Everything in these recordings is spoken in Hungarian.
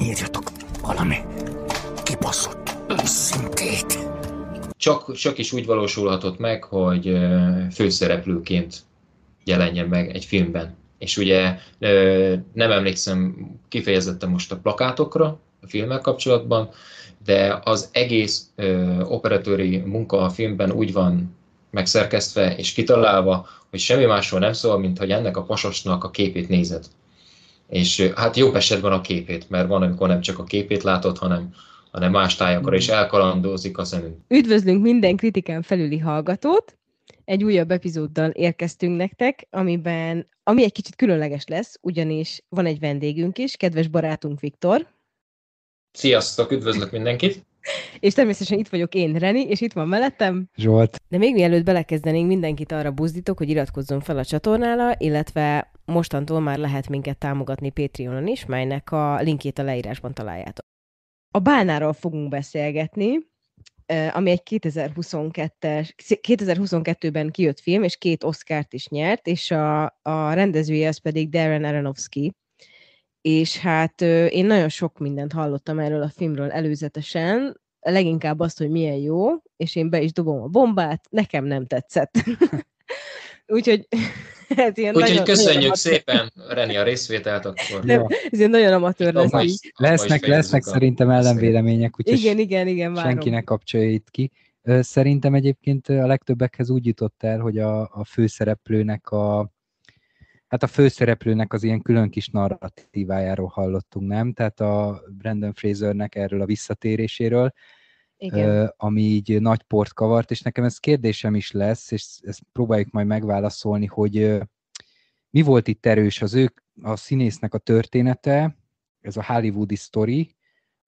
írjatok valami kibaszott őszintét. Csak, csak is úgy valósulhatott meg, hogy főszereplőként jelenjen meg egy filmben. És ugye nem emlékszem kifejezetten most a plakátokra a filmmel kapcsolatban, de az egész operatőri munka a filmben úgy van megszerkesztve és kitalálva, hogy semmi másról nem szól, mint hogy ennek a pasosnak a képét nézed. És hát jobb esetben a képét, mert van, amikor nem csak a képét látod, hanem, hanem más tájakra is elkalandozik a szemünk. Üdvözlünk minden kritikán felüli hallgatót! Egy újabb epizóddal érkeztünk nektek, amiben, ami egy kicsit különleges lesz, ugyanis van egy vendégünk is, kedves barátunk Viktor, Sziasztok, üdvözlök mindenkit! és természetesen itt vagyok én, Reni, és itt van mellettem. Zsolt, De még mielőtt belekezdenénk, mindenkit arra buzdítok, hogy iratkozzon fel a csatornára, illetve mostantól már lehet minket támogatni Patreonon is, melynek a linkjét a leírásban találjátok. A Bálnáról fogunk beszélgetni, ami egy 2022-es, 2022-ben kijött film, és két Oscárt is nyert, és a, a rendezője az pedig Darren Aronofsky, és hát én nagyon sok mindent hallottam erről a filmről előzetesen, leginkább azt, hogy milyen jó, és én be is dobom a bombát, nekem nem tetszett. Úgyhogy ez ilyen Úgyhogy nagyon, köszönjük nagyon szépen, Reni, a részvételt, akkor Nem, ez ilyen nagyon amatőr lesz. Is lesznek, lesznek szerintem ellenvélemények, úgyhogy Igen, igen, igen, várom. senki ne kapcsolja itt ki. Szerintem egyébként a legtöbbekhez úgy jutott el, hogy a, a főszereplőnek a hát a főszereplőnek az ilyen külön kis narratívájáról hallottunk, nem? Tehát a Brandon Frasernek erről a visszatéréséről, Igen. ami így nagy port kavart, és nekem ez kérdésem is lesz, és ezt próbáljuk majd megválaszolni, hogy mi volt itt erős az ők, a színésznek a története, ez a hollywoodi sztori,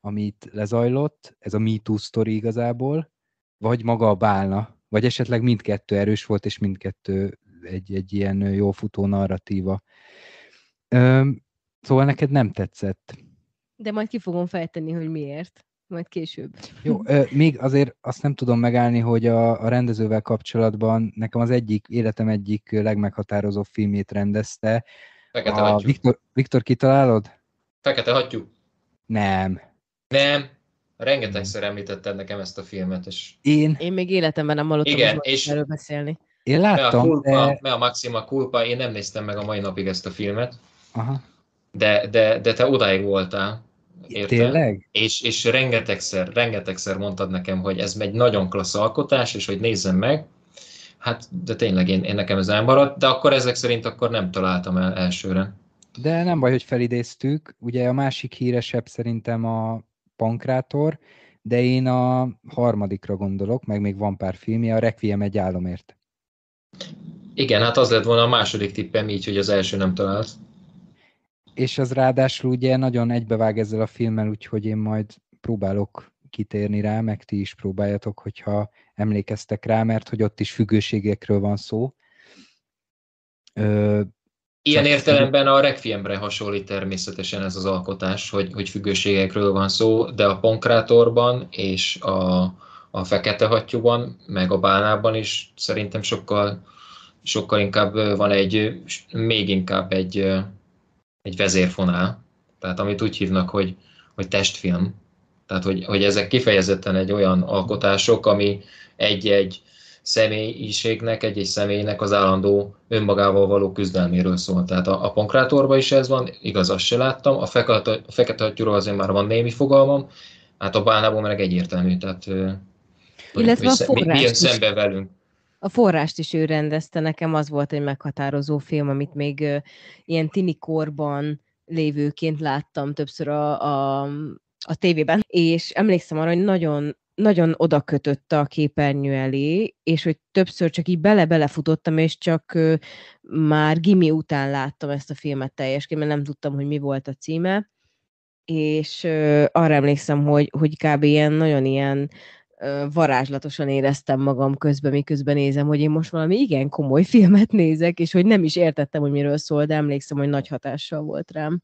amit lezajlott, ez a Me Too sztori igazából, vagy maga a bálna, vagy esetleg mindkettő erős volt, és mindkettő egy, egy ilyen jó futó narratíva. Öm, szóval neked nem tetszett. De majd ki fogom fejteni, hogy miért. Majd később. Jó, ö, még azért azt nem tudom megállni, hogy a, a rendezővel kapcsolatban nekem az egyik, életem egyik legmeghatározóbb filmét rendezte. Fekete A hattyú. Viktor, Viktor kitalálod? Fekete hattyú. Nem. Nem. Rengetegszer említetted nekem ezt a filmet, és Én, Én még életemben nem hallottam Igen, és- erről beszélni. én me a láttam, culpa, de... me a maxima culpa, én nem néztem meg a mai napig ezt a filmet, Aha. de, de, de te odáig voltál. Érted? Tényleg? És, és rengetegszer, rengetegszer mondtad nekem, hogy ez egy nagyon klassz alkotás, és hogy nézzem meg. Hát, de tényleg én, én nekem ez elmaradt, de akkor ezek szerint akkor nem találtam el elsőre. De nem baj, hogy felidéztük. Ugye a másik híresebb szerintem a Pankrátor, de én a harmadikra gondolok, meg még van pár filmje, a Requiem egy álomért. Igen, hát az lett volna a második tippem így, hogy az első nem talált. És az ráadásul ugye nagyon egybevág ezzel a filmmel, úgyhogy én majd próbálok kitérni rá, meg ti is próbáljatok, hogyha emlékeztek rá, mert hogy ott is függőségekről van szó. Ö, Ilyen Csak- értelemben a Requiemre hasonlít természetesen ez az alkotás, hogy, hogy függőségekről van szó, de a Pankrátorban és a, a Fekete Hattyúban, meg a Bálnában is szerintem sokkal, sokkal inkább van egy, még inkább egy, egy vezérfonál, tehát amit úgy hívnak, hogy, hogy testfilm. Tehát, hogy, hogy ezek kifejezetten egy olyan alkotások, ami egy-egy személyiségnek, egy-egy személynek az állandó önmagával való küzdelméről szól. Tehát a, a Pankrátorban is ez van, igaz, azt se láttam, a Fekete, a fekete Hattyúról azért már van némi fogalmam, hát a Bálnában meg egyértelmű, tehát Illetve a mi, mi, jön szembe velünk. A forrást is ő rendezte, nekem az volt egy meghatározó film, amit még ö, ilyen tini korban lévőként láttam többször a, a, a tévében, és emlékszem arra, hogy nagyon nagyon oda kötött a képernyő elé, és hogy többször csak így bele-belefutottam, és csak ö, már gimi után láttam ezt a filmet teljesként, mert nem tudtam, hogy mi volt a címe, és ö, arra emlékszem, hogy, hogy kb. ilyen nagyon ilyen varázslatosan éreztem magam közben, miközben nézem, hogy én most valami igen komoly filmet nézek, és hogy nem is értettem, hogy miről szól, de emlékszem, hogy nagy hatással volt rám.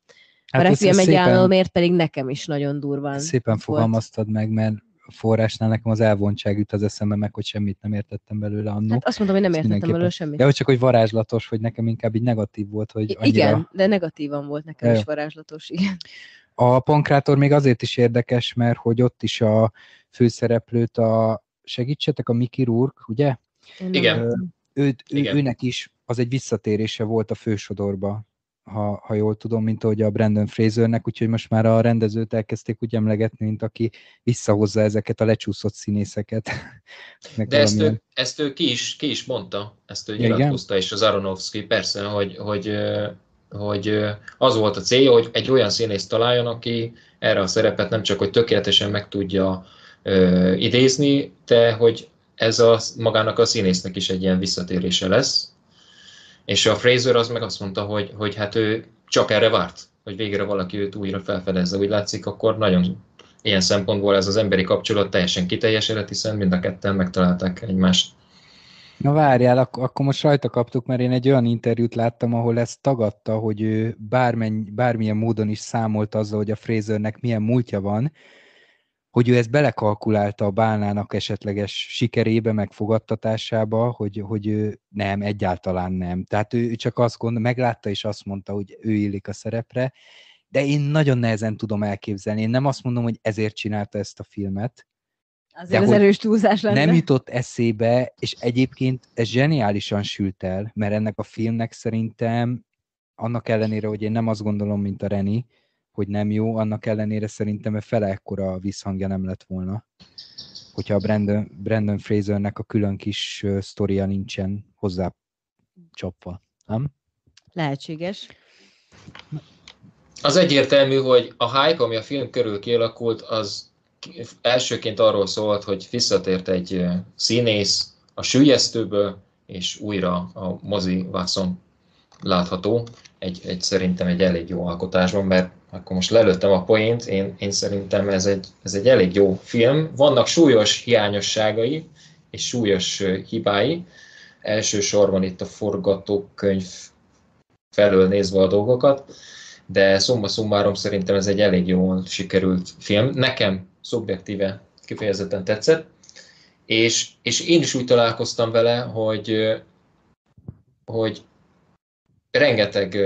Hát a Requiem egy államért pedig nekem is nagyon durván Szépen volt. fogalmaztad meg, mert forrásnál nekem az elvontság jut az eszembe meg, hogy semmit nem értettem belőle annó. Hát azt mondtam, hogy nem értettem mindenképpen. belőle semmit. Ja, hogy csak hogy varázslatos, hogy nekem inkább így negatív volt, hogy annyira... Igen, de negatívan volt nekem Ja, is varázslatos, igen. A Pankrátor még azért is érdekes, mert hogy ott is a főszereplőt a, segítsetek, a Mickey Rourke, ugye? Igen. Ö, ő, ő, Igen. őnek is az egy visszatérése volt a fősodorba, ha, ha jól tudom, mint ahogy a Brandon Frasernek, úgyhogy most már a rendezőt elkezdték úgy emlegetni, mint aki visszahozza ezeket a lecsúszott színészeket. Meg De ezt valamilyen- ő, ezt ő ki, is, ki is mondta, ezt ő Igen? nyilatkozta is az Aronofsky, persze, hogy, hogy, hogy az volt a célja, hogy egy olyan színészt találjon, aki erre a szerepet nem csak, hogy tökéletesen meg tudja ö, idézni, de hogy ez a, magának a színésznek is egy ilyen visszatérése lesz. És a Fraser az meg azt mondta, hogy, hogy hát ő csak erre várt, hogy végre valaki őt újra felfedezze. Úgy látszik, akkor nagyon ilyen szempontból ez az emberi kapcsolat teljesen kiteljesedett, hiszen mind a ketten megtalálták egymást. Na várjál, ak- akkor most rajta kaptuk, mert én egy olyan interjút láttam, ahol ezt tagadta, hogy ő bármenny, bármilyen módon is számolt azzal, hogy a Frasernek milyen múltja van, hogy ő ezt belekalkulálta a bálnának esetleges sikerébe, megfogadtatásába, hogy, hogy ő nem, egyáltalán nem. Tehát ő, csak azt gondol, meglátta és azt mondta, hogy ő illik a szerepre, de én nagyon nehezen tudom elképzelni. Én nem azt mondom, hogy ezért csinálta ezt a filmet, Azért az hogy erős túlzás lenne. nem jutott eszébe, és egyébként ez zseniálisan sült el, mert ennek a filmnek szerintem, annak ellenére, hogy én nem azt gondolom, mint a Reni, hogy nem jó, annak ellenére szerintem fele ekkora visszhangja nem lett volna, hogyha a Brandon, Brandon Frasernek a külön kis sztoria nincsen hozzá csapva. Nem? Lehetséges. Az egyértelmű, hogy a hype, ami a film körül kialakult, az elsőként arról szólt, hogy visszatért egy színész a sülyeztőből, és újra a mozi vászon látható. Egy, egy, szerintem egy elég jó alkotásban, mert akkor most lelőttem a poént, én, én szerintem ez egy, ez egy elég jó film. Vannak súlyos hiányosságai és súlyos hibái. Elsősorban itt a forgatókönyv felől nézve a dolgokat, de szumma summarum szerintem ez egy elég jól sikerült film. Nekem szubjektíve kifejezetten tetszett, és, és én is úgy találkoztam vele, hogy, hogy rengeteg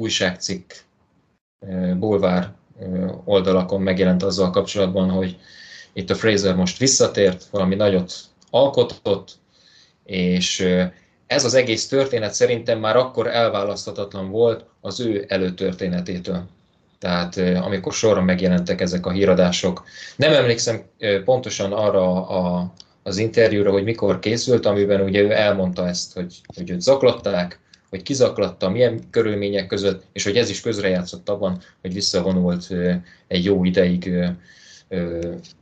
újságcikk, bulvár oldalakon megjelent azzal kapcsolatban, hogy itt a Fraser most visszatért, valami nagyot alkotott, és ez az egész történet szerintem már akkor elválaszthatatlan volt az ő előtörténetétől. Tehát amikor sorra megjelentek ezek a híradások. Nem emlékszem pontosan arra a, az interjúra, hogy mikor készült, amiben ugye ő elmondta ezt, hogy, hogy őt zaklatták, hogy kizaklatta, milyen körülmények között, és hogy ez is közrejátszott abban, hogy visszavonult egy jó ideig.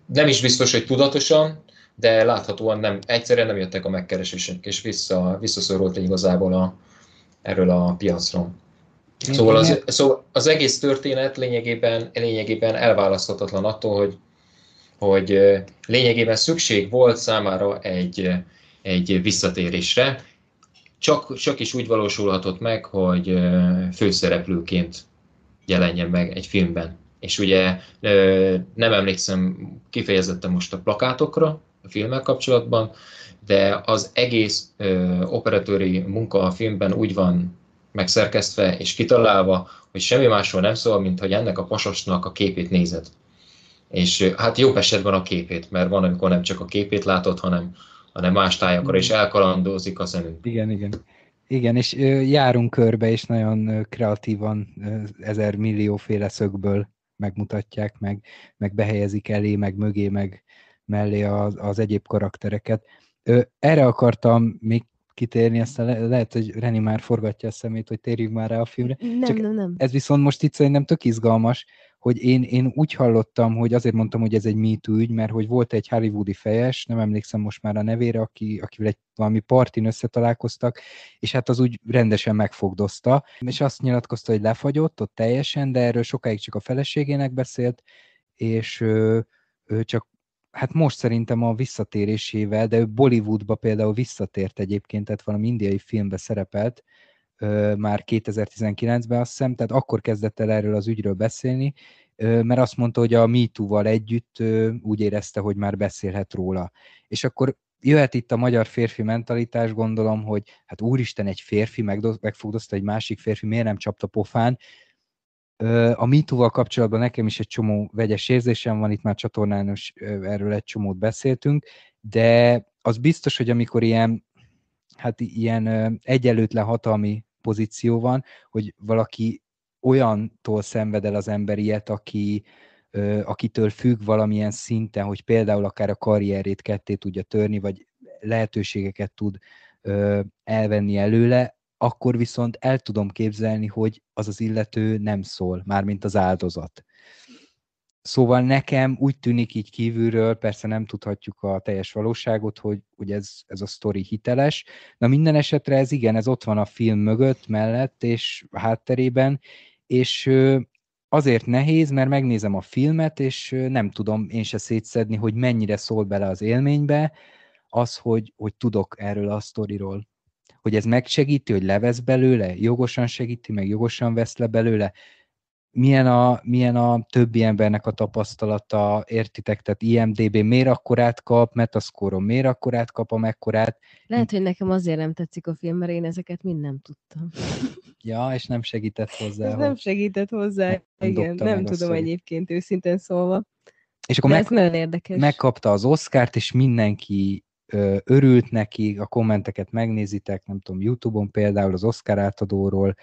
Nem is biztos, hogy tudatosan, de láthatóan nem, egyszerűen nem jöttek a megkeresések, és vissza, visszaszorult igazából a, erről a piacról. Szóval az, szóval az egész történet lényegében, lényegében elválaszthatatlan attól, hogy, hogy lényegében szükség volt számára egy, egy visszatérésre, csak, csak is úgy valósulhatott meg, hogy főszereplőként jelenjen meg egy filmben. És ugye nem emlékszem kifejezetten most a plakátokra a filmmel kapcsolatban, de az egész operatőri munka a filmben úgy van megszerkesztve és kitalálva, hogy semmi másról nem szól, mint hogy ennek a pasasnak a képét nézed. És hát jobb esetben a képét, mert van, amikor nem csak a képét látod, hanem, hanem más tájakra is elkalandozik a szemünk. Igen, igen. Igen, és járunk körbe, és nagyon kreatívan ezer millióféle szögből megmutatják, meg, meg behelyezik elé, meg mögé, meg mellé az, az egyéb karaktereket. Erre akartam még kitérni, aztán le, lehet, hogy Reni már forgatja a szemét, hogy térjünk már rá a filmre. Nem, Csak nem, nem. Ez viszont most itt szerintem tök izgalmas, hogy én, én úgy hallottam, hogy azért mondtam, hogy ez egy MeToo ügy, mert hogy volt egy hollywoodi fejes, nem emlékszem most már a nevére, aki, akivel egy valami partin összetalálkoztak, és hát az úgy rendesen megfogdozta, és azt nyilatkozta, hogy lefagyott ott teljesen, de erről sokáig csak a feleségének beszélt, és ő, ő csak hát most szerintem a visszatérésével, de ő Bollywoodba például visszatért egyébként, tehát valami indiai filmbe szerepelt, már 2019-ben azt hiszem, tehát akkor kezdett el erről az ügyről beszélni, mert azt mondta, hogy a MeToo-val együtt úgy érezte, hogy már beszélhet róla. És akkor jöhet itt a magyar férfi mentalitás, gondolom, hogy hát úristen, egy férfi megfogdozta egy másik férfi, miért nem csapta pofán, A MeToo-val kapcsolatban nekem is egy csomó vegyes érzésem van, itt már csatornános erről egy csomót beszéltünk, de az biztos, hogy amikor ilyen, hát ilyen egyelőtlen hatalmi pozíció van, hogy valaki olyantól szenved el az ember ilyet, aki, akitől függ valamilyen szinten, hogy például akár a karrierét ketté tudja törni, vagy lehetőségeket tud elvenni előle, akkor viszont el tudom képzelni, hogy az az illető nem szól, mármint az áldozat. Szóval nekem úgy tűnik így kívülről, persze nem tudhatjuk a teljes valóságot, hogy, hogy ez, ez a sztori hiteles. Na minden esetre ez igen, ez ott van a film mögött, mellett és hátterében, és azért nehéz, mert megnézem a filmet, és nem tudom én se szétszedni, hogy mennyire szól bele az élménybe az, hogy, hogy tudok erről a sztoriról. Hogy ez megsegíti, hogy levesz belőle, jogosan segíti, meg jogosan vesz le belőle, milyen a, milyen a többi embernek a tapasztalata, értitek, tehát IMDB miért akkorát kap, Metascore-on miért akkorát kap, amekkorát. Lehet, hogy nekem azért nem tetszik a film, mert én ezeket mind nem tudtam. Ja, és nem segített hozzá. Ez nem segített hozzá, nem igen, nem tudom egyébként őszintén szólva. És akkor meg, nagyon érdekes. megkapta az Oscárt, és mindenki ö, örült neki, a kommenteket megnézitek, nem tudom, Youtube-on például az Oscar átadóról,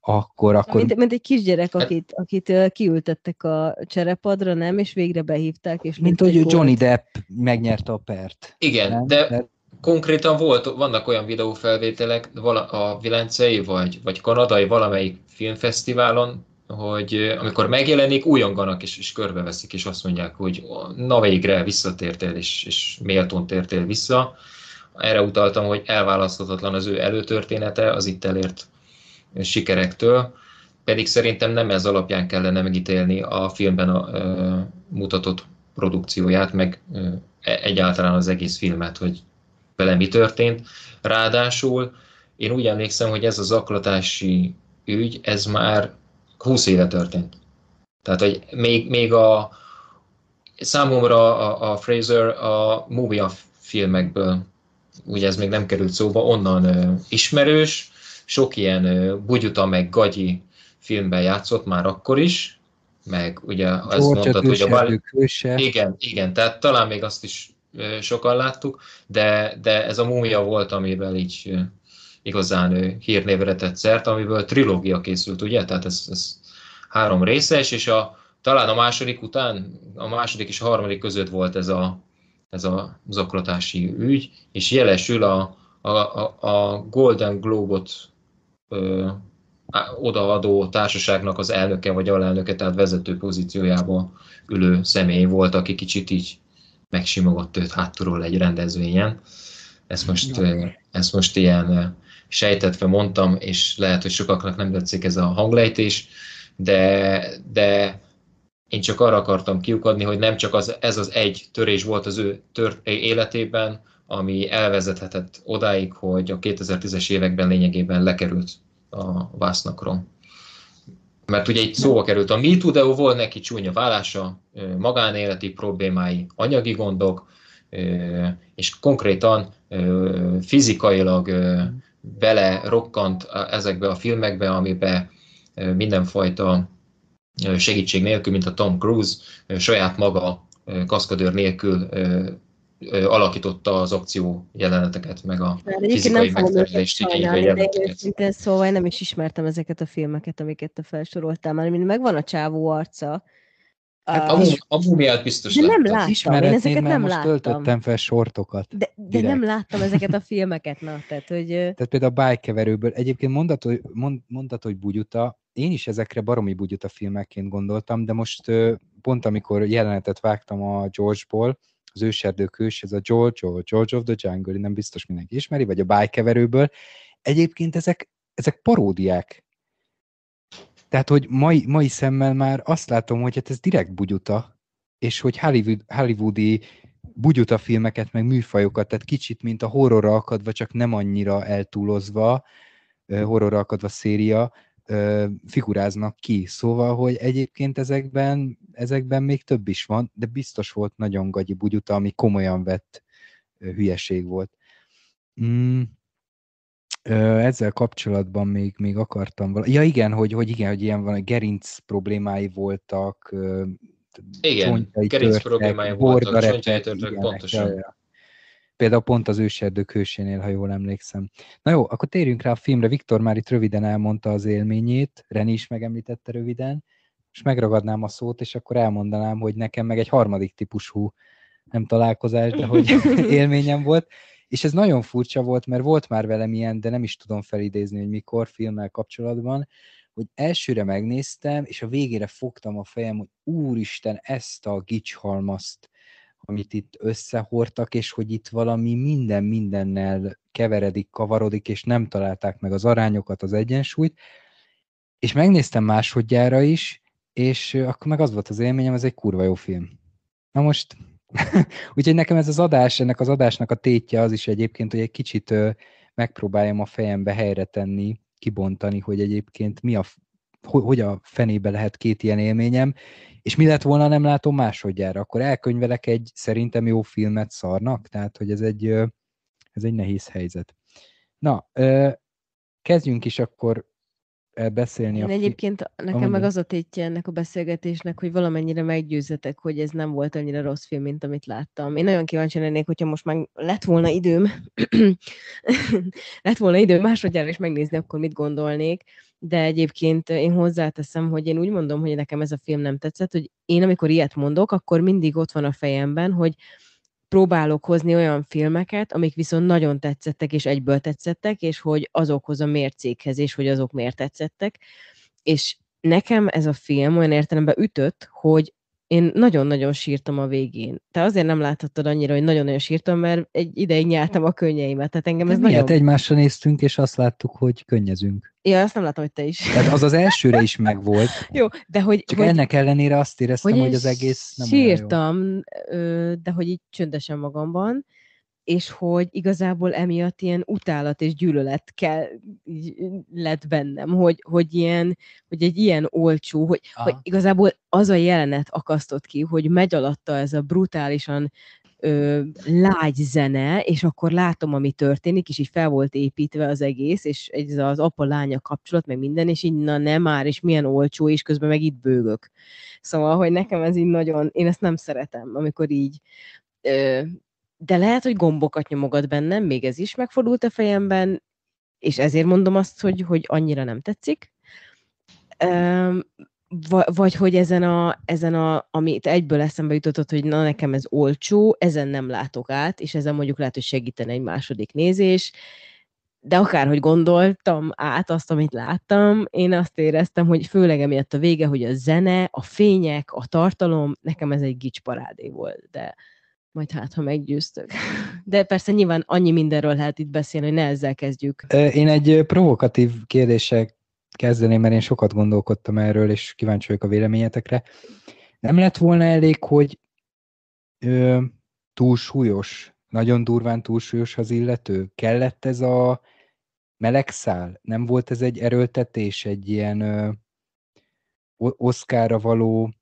akkor... akkor... Mint, mint egy kisgyerek, akit, akit kiültettek a cserepadra, nem? És végre behívták. És mint hogy Johnny volt. Depp megnyerte a pert. Igen, nem? de... de konkrétan volt, vannak olyan videófelvételek a Vilencei vagy, vagy kanadai valamelyik filmfesztiválon, hogy amikor megjelenik, újonganak és, és körbeveszik, és azt mondják, hogy na végre visszatértél, és, és méltón tértél vissza. Erre utaltam, hogy elválaszthatatlan az ő előtörténete az itt elért sikerektől, pedig szerintem nem ez alapján kellene megítélni a filmben a, a mutatott produkcióját, meg e, egyáltalán az egész filmet, hogy vele mi történt. Ráadásul én úgy emlékszem, hogy ez az aklatási ügy, ez már 20 éve történt. Tehát, hogy még, még a számomra a, a Fraser a Movie filmekből, ugye ez még nem került szóba, onnan ö, ismerős, sok ilyen bugyuta meg gagyi filmben játszott már akkor is, meg ugye azt mondtad, hogy a Val- Igen, igen, tehát talán még azt is sokan láttuk, de, de ez a múmia volt, amivel így igazán hírnévre tett szert, amiből trilógia készült, ugye? Tehát ez, ez három részes, és a, talán a második után, a második és a harmadik között volt ez a, ez a zaklatási ügy, és jelesül a, a, a, a Golden Globe-ot ö, odaadó társaságnak az elnöke vagy alelnöke, tehát vezető pozíciójában ülő személy volt, aki kicsit így megsimogott őt hátulról egy rendezvényen. Ezt most, ezt most ilyen sejtetve mondtam, és lehet, hogy sokaknak nem tetszik ez a hanglejtés, de, de én csak arra akartam kiukadni, hogy nem csak az, ez az egy törés volt az ő tört, életében, ami elvezethetett odáig, hogy a 2010-es években lényegében lekerült a vásznakról. Mert ugye itt szóba került a MeToo, de volt neki csúnya vállása, magánéleti problémái, anyagi gondok, és konkrétan fizikailag bele rokkant ezekbe a filmekbe, amiben mindenfajta segítség nélkül, mint a Tom Cruise, saját maga kaszkadőr nélkül alakította az akció jeleneteket, meg a Már fizikai megterhelést igénylő jeleneteket. szóval nem is ismertem ezeket a filmeket, amiket te felsoroltál, mert mind megvan a csávó arca. Hát a, a mumiát biztos de nem láttam, én ezeket nem most láttam. töltöttem fel sortokat. De, de nem láttam ezeket a filmeket, na, tehát, hogy... Tehát például a bájkeverőből, egyébként mondat, hogy, mond, mondat, hogy bugyuta, én is ezekre baromi bugyuta filmekként gondoltam, de most pont amikor jelenetet vágtam a George-ból, az őserdők ős, ez a George, or George of the Jungle, nem biztos mindenki ismeri, vagy a bájkeverőből. Egyébként ezek, ezek paródiák. Tehát, hogy mai, mai szemmel már azt látom, hogy hát ez direkt bugyuta, és hogy Hollywood, hollywoodi bugyuta filmeket, meg műfajokat, tehát kicsit, mint a horrorra akadva, csak nem annyira eltúlozva, horrorra akadva széria, figuráznak ki. Szóval, hogy egyébként ezekben, ezekben még több is van, de biztos volt nagyon gagyi bugyuta, ami komolyan vett hülyeség volt. Mm. Ezzel kapcsolatban még, még akartam valami. Ja igen, hogy, hogy igen, hogy ilyen van, gerinc problémái voltak, igen, gerinc problémái voltak, csontjai törtek, pontosan. Ja, ja. Például pont az őserdők hősénél, ha jól emlékszem. Na jó, akkor térjünk rá a filmre. Viktor már itt röviden elmondta az élményét, Reni is megemlítette röviden, és megragadnám a szót, és akkor elmondanám, hogy nekem meg egy harmadik típusú nem találkozás, de hogy élményem volt. És ez nagyon furcsa volt, mert volt már velem ilyen, de nem is tudom felidézni, hogy mikor filmmel kapcsolatban, hogy elsőre megnéztem, és a végére fogtam a fejem, hogy úristen, ezt a gicshalmazt, amit itt összehortak, és hogy itt valami minden mindennel keveredik, kavarodik, és nem találták meg az arányokat, az egyensúlyt, és megnéztem másodjára is, és akkor meg az volt az élményem, ez egy kurva jó film. Na most Úgyhogy nekem ez az adás, ennek az adásnak a tétje az is egyébként, hogy egy kicsit megpróbáljam a fejembe helyre tenni, kibontani, hogy egyébként mi a, hogy a fenébe lehet két ilyen élményem, és mi lett volna, nem látom másodjára, akkor elkönyvelek egy szerintem jó filmet szarnak, tehát hogy ez egy, ez egy nehéz helyzet. Na, kezdjünk is akkor beszélni. Én a egyébként nekem Amondja. meg az a tétje ennek a beszélgetésnek, hogy valamennyire meggyőzzetek, hogy ez nem volt annyira rossz film, mint amit láttam. Én nagyon kíváncsi lennék, hogyha most már lett volna időm, lett volna időm másodjára is megnézni, akkor mit gondolnék, de egyébként én hozzáteszem, hogy én úgy mondom, hogy nekem ez a film nem tetszett, hogy én amikor ilyet mondok, akkor mindig ott van a fejemben, hogy próbálok hozni olyan filmeket, amik viszont nagyon tetszettek, és egyből tetszettek, és hogy azokhoz a mércékhez, és hogy azok miért tetszettek. És nekem ez a film olyan értelemben ütött, hogy én nagyon-nagyon sírtam a végén. Te azért nem láthattad annyira, hogy nagyon-nagyon sírtam, mert egy ideig nyeltem a könnyeimet. Tehát engem ez De nagyon... egymásra néztünk, és azt láttuk, hogy könnyezünk. Ja, azt nem látom, hogy te is. Tehát az az elsőre is megvolt. jó, de hogy... Csak hogy, ennek ellenére azt éreztem, hogy, hogy az egész nem sírtam, de hogy így csöndesen magamban, és hogy igazából emiatt ilyen utálat és gyűlölet kell, lett bennem, hogy, hogy, ilyen, hogy egy ilyen olcsó, hogy, hogy igazából az a jelenet akasztott ki, hogy megy alatta ez a brutálisan ö, lágy zene, és akkor látom, ami történik, és így fel volt építve az egész, és ez az apa-lánya kapcsolat, meg minden, és így na nem már, és milyen olcsó, és közben meg itt bőgök. Szóval, hogy nekem ez így nagyon, én ezt nem szeretem, amikor így ö, de lehet, hogy gombokat nyomogat bennem, még ez is megfordult a fejemben, és ezért mondom azt, hogy, hogy annyira nem tetszik. Um, vagy hogy ezen a, ezen a, amit egyből eszembe jutott, hogy na nekem ez olcsó, ezen nem látok át, és ezen mondjuk lehet, hogy segítene egy második nézés, de akárhogy gondoltam át azt, amit láttam, én azt éreztem, hogy főleg emiatt a vége, hogy a zene, a fények, a tartalom, nekem ez egy gicsparádé volt, de majd hát, ha meggyőztök. De persze nyilván annyi mindenről lehet itt beszélni, hogy ne ezzel kezdjük. Én egy provokatív kérdéssel kezdeném, mert én sokat gondolkodtam erről, és kíváncsi vagyok a véleményetekre. Nem lett volna elég, hogy ö, túlsúlyos, nagyon durván túlsúlyos az illető? Kellett ez a melegszál? Nem volt ez egy erőltetés, egy ilyen ö, oszkára való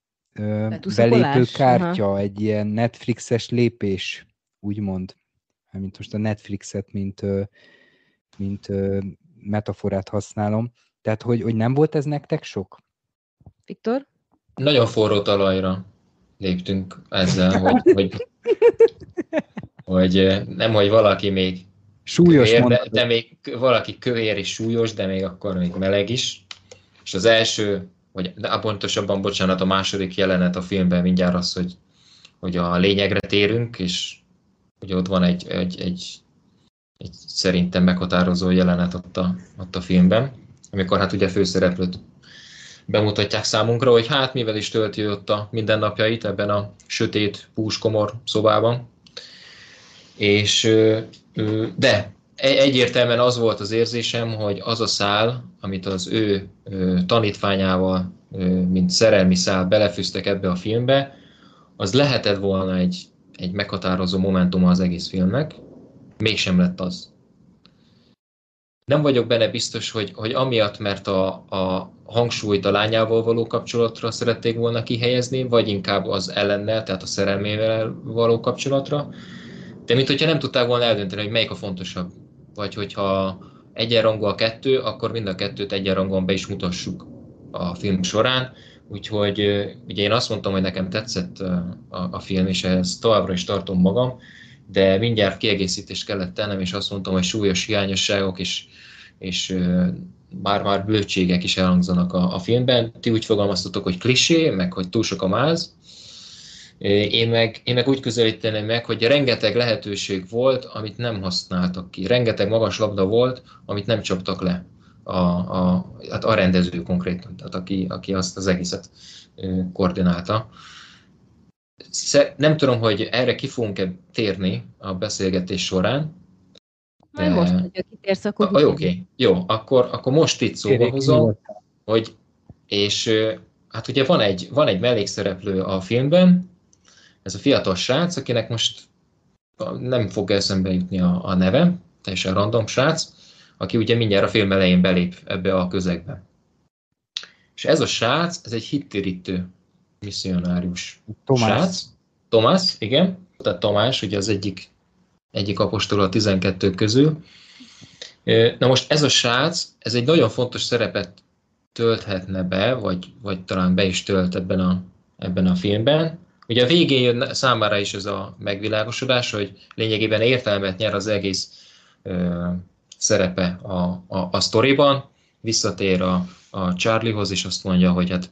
belépő kártya, Aha. egy ilyen Netflixes lépés, úgymond. Mint most a Netflixet, mint, mint metaforát használom. Tehát, hogy, hogy nem volt ez nektek sok? Viktor? Nagyon forró talajra léptünk ezzel, hogy, hogy, hogy nem, hogy valaki még súlyos kövér, de, de még valaki kövér és súlyos, de még akkor még meleg is. És az első vagy de pontosabban, bocsánat, a második jelenet a filmben mindjárt az, hogy, hogy a lényegre térünk, és hogy ott van egy, egy, egy, egy szerintem meghatározó jelenet ott a, ott a filmben, amikor hát ugye főszereplőt bemutatják számunkra, hogy hát mivel is tölti ott a mindennapjait ebben a sötét púskomor szobában. És de egyértelműen az volt az érzésem, hogy az a szál, amit az ő tanítványával, mint szerelmi szál belefűztek ebbe a filmbe, az lehetett volna egy, egy meghatározó momentum az egész filmnek, mégsem lett az. Nem vagyok benne biztos, hogy, hogy amiatt, mert a, a hangsúlyt a lányával való kapcsolatra szerették volna kihelyezni, vagy inkább az ellennel, tehát a szerelmével való kapcsolatra, de mint hogyha nem tudták volna eldönteni, hogy melyik a fontosabb vagy hogyha egyenrangú a kettő, akkor mind a kettőt egyenrangúan be is mutassuk a film során. Úgyhogy ugye én azt mondtam, hogy nekem tetszett a, a film, és ehhez továbbra is tartom magam, de mindjárt kiegészítést kellett tennem, és azt mondtam, hogy súlyos hiányosságok és, és már-már bölcségek is elhangzanak a, a filmben. Ti úgy fogalmaztatok, hogy klisé, meg hogy túl sok a máz. Én meg, én meg úgy közelíteném meg, hogy rengeteg lehetőség volt, amit nem használtak ki. Rengeteg magas labda volt, amit nem csaptak le a, a, hát a rendező konkrétan, tehát aki, aki azt az egészet koordinálta. Nem tudom, hogy erre ki fogunk-e térni a beszélgetés során. Majd most, hogyha kitérsz, akkor... Oké, okay. jó, akkor, akkor most itt szóba hozom, hogy és hát ugye van egy, van egy mellékszereplő a filmben, ez a fiatal srác, akinek most nem fog eszembe jutni a, a neve, teljesen random srác, aki ugye mindjárt a film elején belép ebbe a közegbe. És ez a srác, ez egy hittérítő misszionárius Tomás. srác. Tomás, igen. Tehát Tomás, ugye az egyik, egyik apostol a 12 közül. Na most ez a srác, ez egy nagyon fontos szerepet tölthetne be, vagy, vagy talán be is tölt ebben a, ebben a filmben. Ugye a végén jön számára is ez a megvilágosodás, hogy lényegében értelmet nyer az egész ö, szerepe a, a, a sztoriban, visszatér a, a Charliehoz, és azt mondja, hogy hát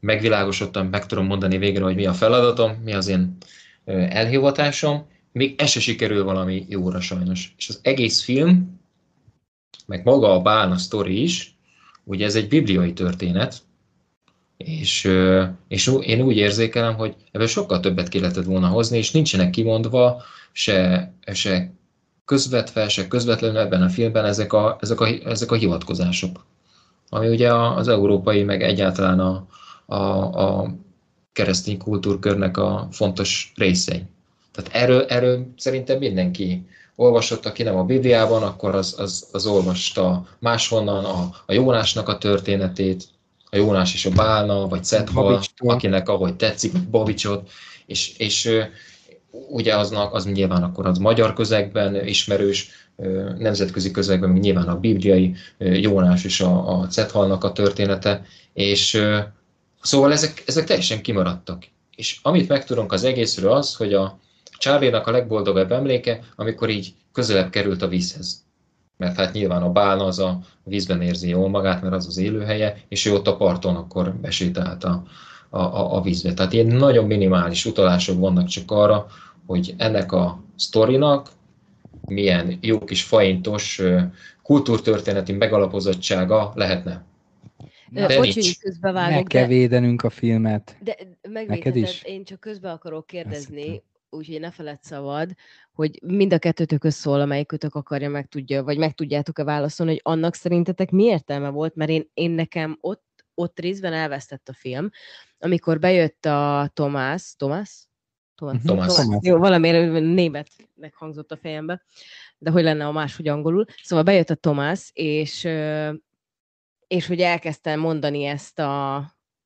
megvilágosodtam, meg tudom mondani végre, hogy mi a feladatom, mi az én elhivatásom, még ez se sikerül valami jóra sajnos. És az egész film, meg maga a Bálna sztori is, ugye ez egy bibliai történet, és, és én úgy érzékelem, hogy ebből sokkal többet ki lehetett volna hozni, és nincsenek kimondva se, se közvetve, se közvetlenül ebben a filmben ezek a, ezek a, ezek a hivatkozások. Ami ugye az európai, meg egyáltalán a, a, a keresztény kultúrkörnek a fontos részei. Tehát erről, erről szerintem mindenki olvasott, aki nem a Bibliában, akkor az, az, az olvasta máshonnan a, a Jónásnak a történetét, a Jónás és a Bálna, vagy Cethal, akinek ahogy tetszik, Babicsot, és, és ugye aznak, az nyilván akkor az magyar közegben ismerős, nemzetközi közegben még nyilván a bibliai Jónás és a, a Cethalnak a története, és szóval ezek, ezek teljesen kimaradtak. És amit megtudunk az egészről az, hogy a Charlie-nak a legboldogabb emléke, amikor így közelebb került a vízhez. Mert hát nyilván a bálna az a vízben érzi jól magát, mert az az élőhelye, és ő ott a parton akkor besétált a, a, a, a vízbe. Tehát ilyen nagyon minimális utalások vannak csak arra, hogy ennek a sztorinak milyen jó kis faintos kultúrtörténeti megalapozottsága lehetne. De Bocs, hogy közbevágok. Meg kell de, védenünk a filmet. De megvédheted, is? én csak közbe akarok kérdezni, úgyhogy ne feled szabad, hogy mind a kettőtök szól, amelyikőtök akarja, meg tudja, vagy meg tudjátok-e válaszolni, hogy annak szerintetek mi értelme volt, mert én, én nekem ott, ott részben elvesztett a film, amikor bejött a Tomás, Tomás? Thomas. Thomas. Jó, valamiért németnek hangzott a fejembe, de hogy lenne a máshogy angolul. Szóval bejött a Thomas, és, és hogy elkezdtem mondani ezt a,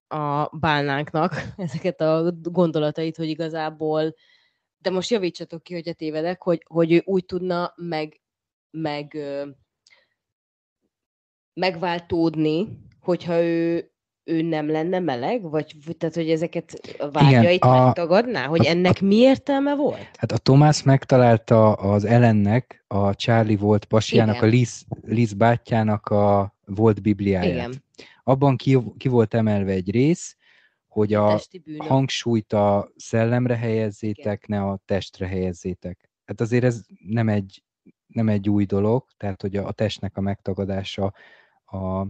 a bálnánknak, ezeket a gondolatait, hogy igazából, de most javítsatok ki, hogy a tévedek, hogy, hogy ő úgy tudna meg, meg megváltódni, hogyha ő ő nem lenne meleg? Vagy tehát, hogy ezeket a vágyait Igen, a, megtagadná? Hogy a, ennek mi értelme volt? Hát a Tomás megtalálta az Ellennek, a Charlie volt pasiának, Igen. a Liz, Liz bátyjának a volt bibliáját. Igen. Abban ki, ki volt emelve egy rész, hogy a, hangsúlyt a szellemre helyezzétek, Igen. ne a testre helyezzétek. Hát azért ez nem egy, nem egy új dolog, tehát hogy a, a testnek a megtagadása a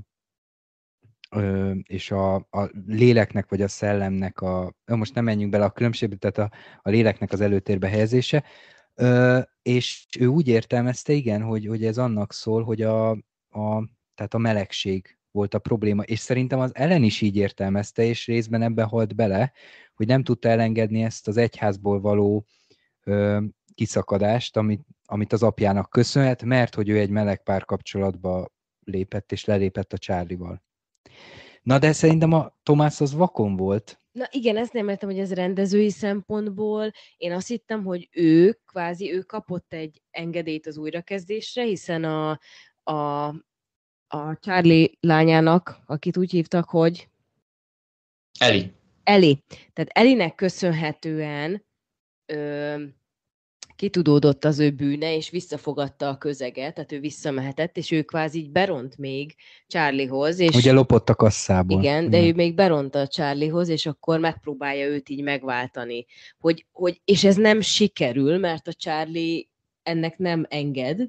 és a, a léleknek vagy a szellemnek a, most nem menjünk bele a különbségbe, tehát a, a léleknek az előtérbe helyezése, és ő úgy értelmezte, igen, hogy, hogy ez annak szól, hogy a, a, tehát a melegség volt a probléma, és szerintem az ellen is így értelmezte, és részben ebben halt bele, hogy nem tudta elengedni ezt az egyházból való ö, kiszakadást, amit, amit az apjának köszönhet, mert hogy ő egy meleg párkapcsolatba lépett, és lelépett a Csárlival. Na de szerintem a Tomás az vakon volt. Na igen, ezt nem értem, hogy ez rendezői szempontból. Én azt hittem, hogy ő, kvázi ő kapott egy engedélyt az újrakezdésre, hiszen a, a, a Charlie lányának, akit úgy hívtak, hogy Eli. Eli. Tehát Elinek köszönhetően ö, kitudódott az ő bűne, és visszafogadta a közeget, tehát ő visszamehetett, és ő kvázi így beront még Charliehoz. És Ugye lopott a kasszából. igen, de ő még beront a Charliehoz, és akkor megpróbálja őt így megváltani. Hogy, hogy, és ez nem sikerül, mert a Charlie ennek nem enged,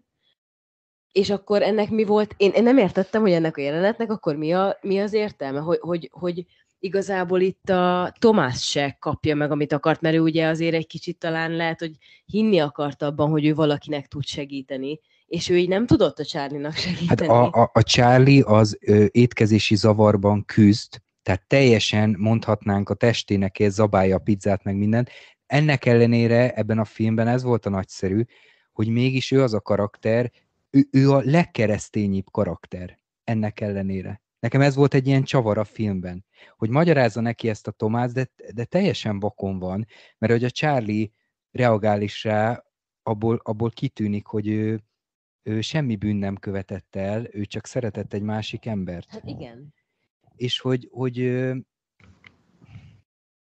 és akkor ennek mi volt? Én, én nem értettem, hogy ennek a jelenetnek akkor mi, a, mi az értelme, hogy, hogy, hogy igazából itt a Tomás se kapja meg, amit akart, mert ő ugye azért egy kicsit talán lehet, hogy hinni akart abban, hogy ő valakinek tud segíteni, és ő így nem tudott a Charlie-nak Hát segíteni. a, a, a Charlie az ö, étkezési zavarban küzd, tehát teljesen mondhatnánk a testének ez zabálja a pizzát, meg mindent. Ennek ellenére ebben a filmben ez volt a nagyszerű, hogy mégis ő az a karakter, ő, ő a legkeresztényibb karakter ennek ellenére. Nekem ez volt egy ilyen csavar a filmben, hogy magyarázza neki ezt a Tomás, de, de teljesen vakon van, mert hogy a Charlie reagál is rá, abból, abból kitűnik, hogy ő, ő semmi bűn nem követett el, ő csak szeretett egy másik embert. Hát igen. És hogy, hogy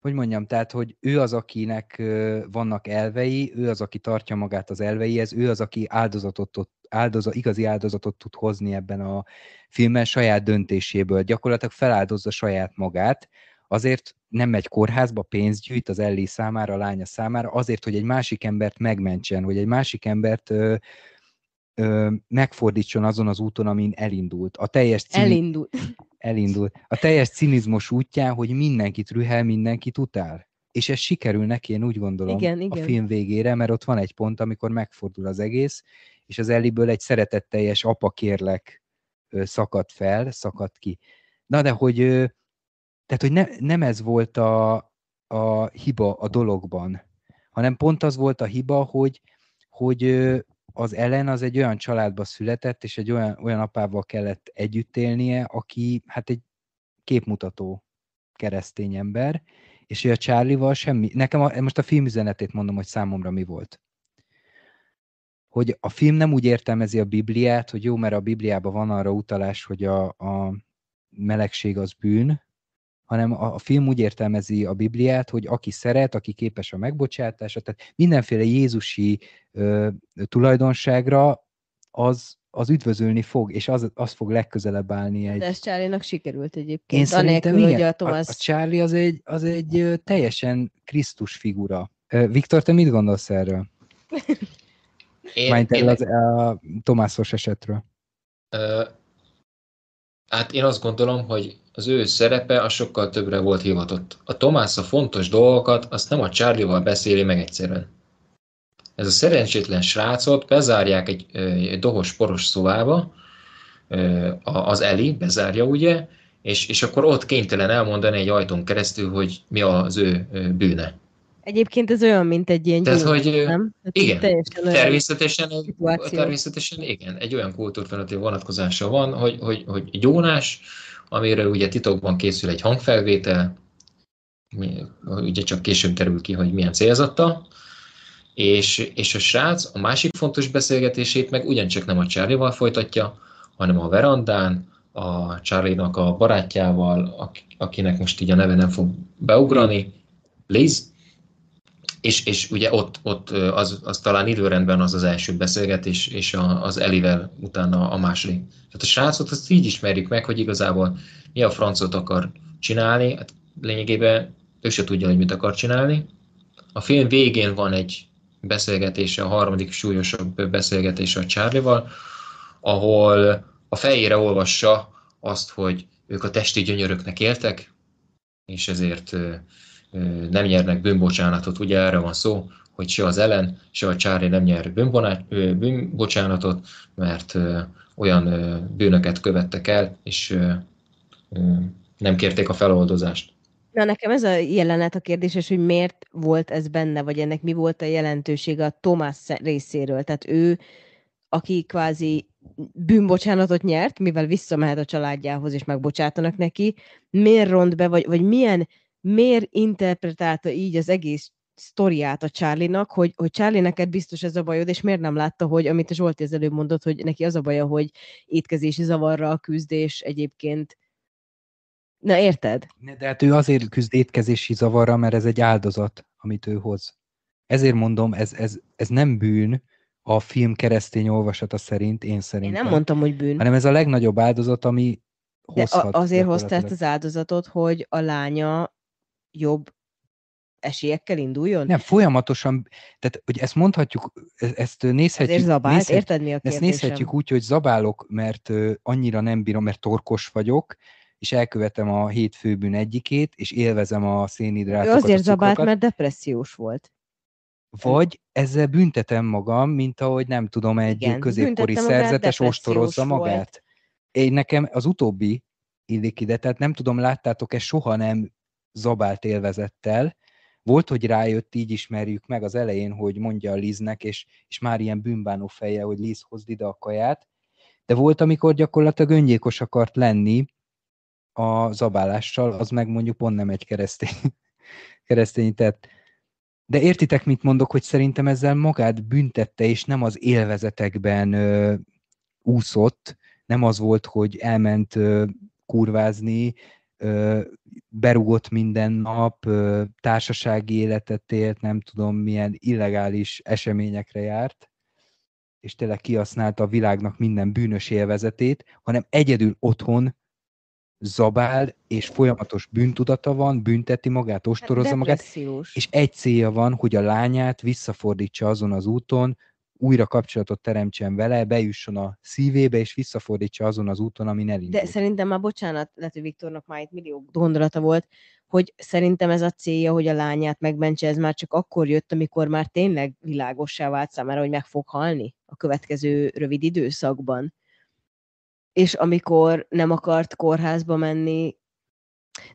hogy mondjam, tehát, hogy ő az, akinek vannak elvei, ő az, aki tartja magát az elveihez, ő az, aki áldozatot, áldozat, igazi áldozatot tud hozni ebben a filmben saját döntéséből. Gyakorlatilag feláldozza saját magát, azért nem megy kórházba, pénzt gyűjt az Ellie számára, a lánya számára, azért, hogy egy másik embert megmentsen, hogy egy másik embert ö, ö, megfordítson azon az úton, amin elindult. A teljes cini- Elindul. elindul. A teljes cinizmos útján, hogy mindenkit rühel, mindenkit utál. És ez sikerül neki, én úgy gondolom, Igen, a igen. film végére, mert ott van egy pont, amikor megfordul az egész, és az Elliből egy szeretetteljes apakérlek ö, szakad fel, szakad ki. Na de hogy, tehát, hogy ne, nem ez volt a, a hiba a dologban, hanem pont az volt a hiba, hogy, hogy az Ellen az egy olyan családba született, és egy olyan, olyan apával kellett együtt élnie, aki hát egy képmutató keresztény ember, és ő a Charlie-val semmi, nekem a, most a filmüzenetét mondom, hogy számomra mi volt. Hogy a film nem úgy értelmezi a Bibliát, hogy jó, mert a Bibliában van arra utalás, hogy a, a melegség az bűn, hanem a, a film úgy értelmezi a Bibliát, hogy aki szeret, aki képes a megbocsátásra, tehát mindenféle Jézusi ö, tulajdonságra az, az üdvözölni fog, és az, az fog legközelebb állni egy... De ez Charlie-nak sikerült egyébként. Én szerintem anélkül, igen. hogy a A, Thomas... a Charlie az egy, az egy ö, teljesen Krisztus figura. Viktor, te mit gondolsz erről? Én, Mármint én, az, a Tomászos esetről. Ö, hát én azt gondolom, hogy az ő szerepe a sokkal többre volt hivatott. A Tomás a fontos dolgokat, azt nem a Charlie-val beszéli meg egyszerűen. Ez a szerencsétlen srácot bezárják egy, egy dohos poros szobába, az Eli bezárja ugye, és, és akkor ott kénytelen elmondani egy ajtón keresztül, hogy mi az ő bűne. Egyébként ez olyan, mint egy ilyen Tehát, hogy, nem? Tehát igen, teljesen Természetesen, egy, természetesen igen, egy olyan kultúrfenetív vonatkozása van, hogy, hogy, hogy gyónás, amire ugye titokban készül egy hangfelvétel, ugye csak később derül ki, hogy milyen célzata, és, és a srác a másik fontos beszélgetését meg ugyancsak nem a Charlie-val folytatja, hanem a verandán, a Charlie-nak a barátjával, ak- akinek most így a neve nem fog beugrani, Liz, és, és ugye ott, ott az, az talán időrendben az az első beszélgetés, és a, az Elivel utána a második. Tehát a srácot azt így ismerjük meg, hogy igazából mi a francot akar csinálni, hát lényegében ő se tudja, hogy mit akar csinálni. A film végén van egy beszélgetése, a harmadik súlyosabb beszélgetése a Charlie-val, ahol a fejére olvassa azt, hogy ők a testi gyönyöröknek éltek, és ezért nem nyernek bűnbocsánatot. Ugye erre van szó, hogy se az Ellen, se a Charlie nem nyer bűnbocsánatot, mert olyan bűnöket követtek el, és nem kérték a feloldozást. Na, nekem ez a jelenet a kérdéses, hogy miért volt ez benne, vagy ennek mi volt a jelentősége a Tomás részéről. Tehát ő, aki kvázi bűnbocsánatot nyert, mivel visszamehet a családjához, és megbocsátanak neki, miért ront be, vagy, vagy milyen, miért interpretálta így az egész sztoriát a Charlie-nak, hogy, hogy Charlie, neked biztos ez a bajod, és miért nem látta, hogy amit a Zsolti az előbb mondott, hogy neki az a baja, hogy étkezési zavarral küzd, és egyébként Na érted? De hát ő azért küzd étkezési zavarra, mert ez egy áldozat, amit ő hoz. Ezért mondom, ez, ez, ez nem bűn a film keresztény olvasata szerint, én szerintem. Én nem mondtam, hogy bűn. Hanem ez a legnagyobb áldozat, ami De hozhat. a, azért hozta ezt az áldozatot, hogy a lánya jobb esélyekkel induljon? Nem, folyamatosan, tehát hogy ezt mondhatjuk, e- ezt nézhetjük. Ezért zabált, nézhet, érted mi a Ezt kérdésem? nézhetjük úgy, hogy zabálok, mert annyira nem bírom, mert torkos vagyok, és elkövetem a hét főbűn egyikét, és élvezem a Ő szénhidrátokat, azért a zabált, mert depressziós volt. vagy ezzel büntetem magam, mint ahogy nem tudom, egy Igen, középkori szerzetes ostorozza volt. magát. Én nekem az utóbbi illik ide, tehát nem tudom, láttátok-e, soha nem zabált élvezettel. Volt, hogy rájött, így ismerjük meg az elején, hogy mondja a Liznek, és, és már ilyen bűnbánó feje, hogy Liz, hozd ide a kaját. De volt, amikor gyakorlatilag öngyilkos akart lenni a zabálással, az meg mondjuk pont nem egy keresztény, keresztény tett. De értitek, mit mondok, hogy szerintem ezzel magát büntette, és nem az élvezetekben ö, úszott, nem az volt, hogy elment ö, kurvázni, ö, berugott minden nap, társasági életet élt, nem tudom milyen illegális eseményekre járt, és tényleg kihasználta a világnak minden bűnös élvezetét, hanem egyedül otthon zabál, és folyamatos bűntudata van, bünteti magát, ostorozza magát, és egy célja van, hogy a lányát visszafordítsa azon az úton, újra kapcsolatot teremtsen vele, bejusson a szívébe, és visszafordítsa azon az úton, amin elindult. De szerintem már bocsánat, lehet, hogy Viktornak már itt millió gondolata volt, hogy szerintem ez a célja, hogy a lányát megmentse, ez már csak akkor jött, amikor már tényleg világossá vált számára, hogy meg fog halni a következő rövid időszakban. És amikor nem akart kórházba menni,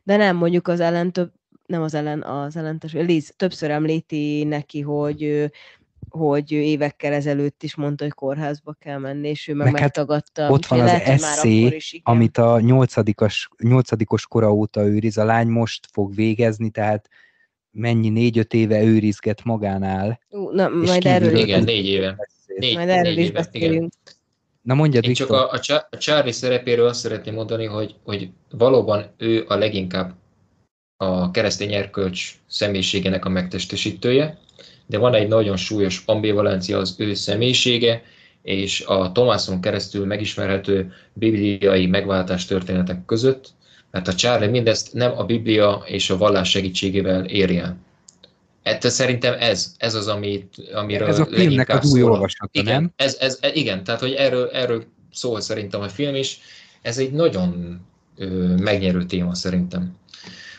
de nem, mondjuk az ellen több, nem az ellen, az ellentes, Liz többször említi neki, hogy hogy ő évekkel ezelőtt is mondta, hogy kórházba kell menni, és ő meg, Meg hát megtagadta. ott van az lehet, eszé, akkor is, igen. amit a nyolcadikos, nyolcadikos kora óta őriz, a lány most fog végezni, tehát mennyi négy-öt éve őrizget magánál. Ú, na, majd erről, Igen, négy éve. Négy, majd erről négy is éve, igen. beszélünk. Na mondjad, Én csak a, a, Csá- a Charlie szerepéről azt szeretném mondani, hogy, hogy valóban ő a leginkább a keresztény erkölcs személyiségének a megtestesítője, de van egy nagyon súlyos ambivalencia az ő személyisége, és a Tomászon keresztül megismerhető bibliai megváltás történetek között, mert a Charlie mindezt nem a Biblia és a vallás segítségével éri el. Ettől szerintem ez, ez az, amit, amiről Ez a filmnek az új olvasata, igen, nem? Ez, ez, e- igen, tehát hogy erről, erről szól szerintem a film is. Ez egy nagyon ö, megnyerő téma szerintem.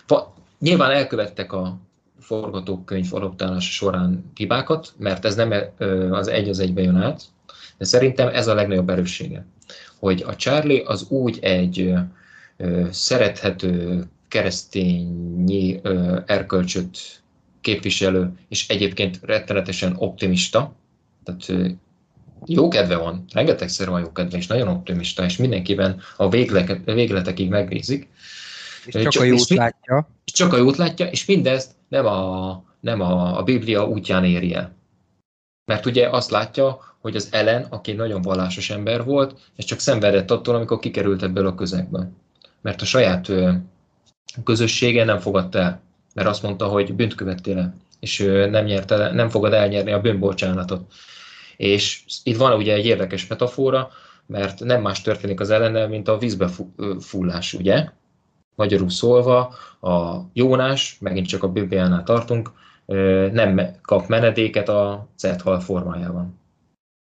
Va, nyilván elkövettek a forgatókönyv adaptálása során hibákat, mert ez nem az egy az egybe jön át, de szerintem ez a legnagyobb erőssége, hogy a Charlie az úgy egy szerethető keresztényi erkölcsöt képviselő, és egyébként rettenetesen optimista, tehát jó kedve van, rengetegszer van jó kedve, és nagyon optimista, és mindenkiben a végletekig megnézik, És csak csak- a jót látja. és csak a jót látja, és mindezt nem a, nem a, a Biblia útján éri. Mert ugye azt látja, hogy az Ellen, aki nagyon vallásos ember volt, és csak szenvedett attól, amikor kikerült ebből a közegből. Mert a saját ö, közössége nem fogadta el, mert azt mondta, hogy bűnt követtél el, és nem, nyerte, nem fogad elnyerni a bűnbocsánatot. És itt van ugye egy érdekes metafora, mert nem más történik az ellennel, mint a vízbe fullás, ugye? Magyarul szólva, a Jónás, megint csak a Bibliánál tartunk, nem kap menedéket a Zethal formájában.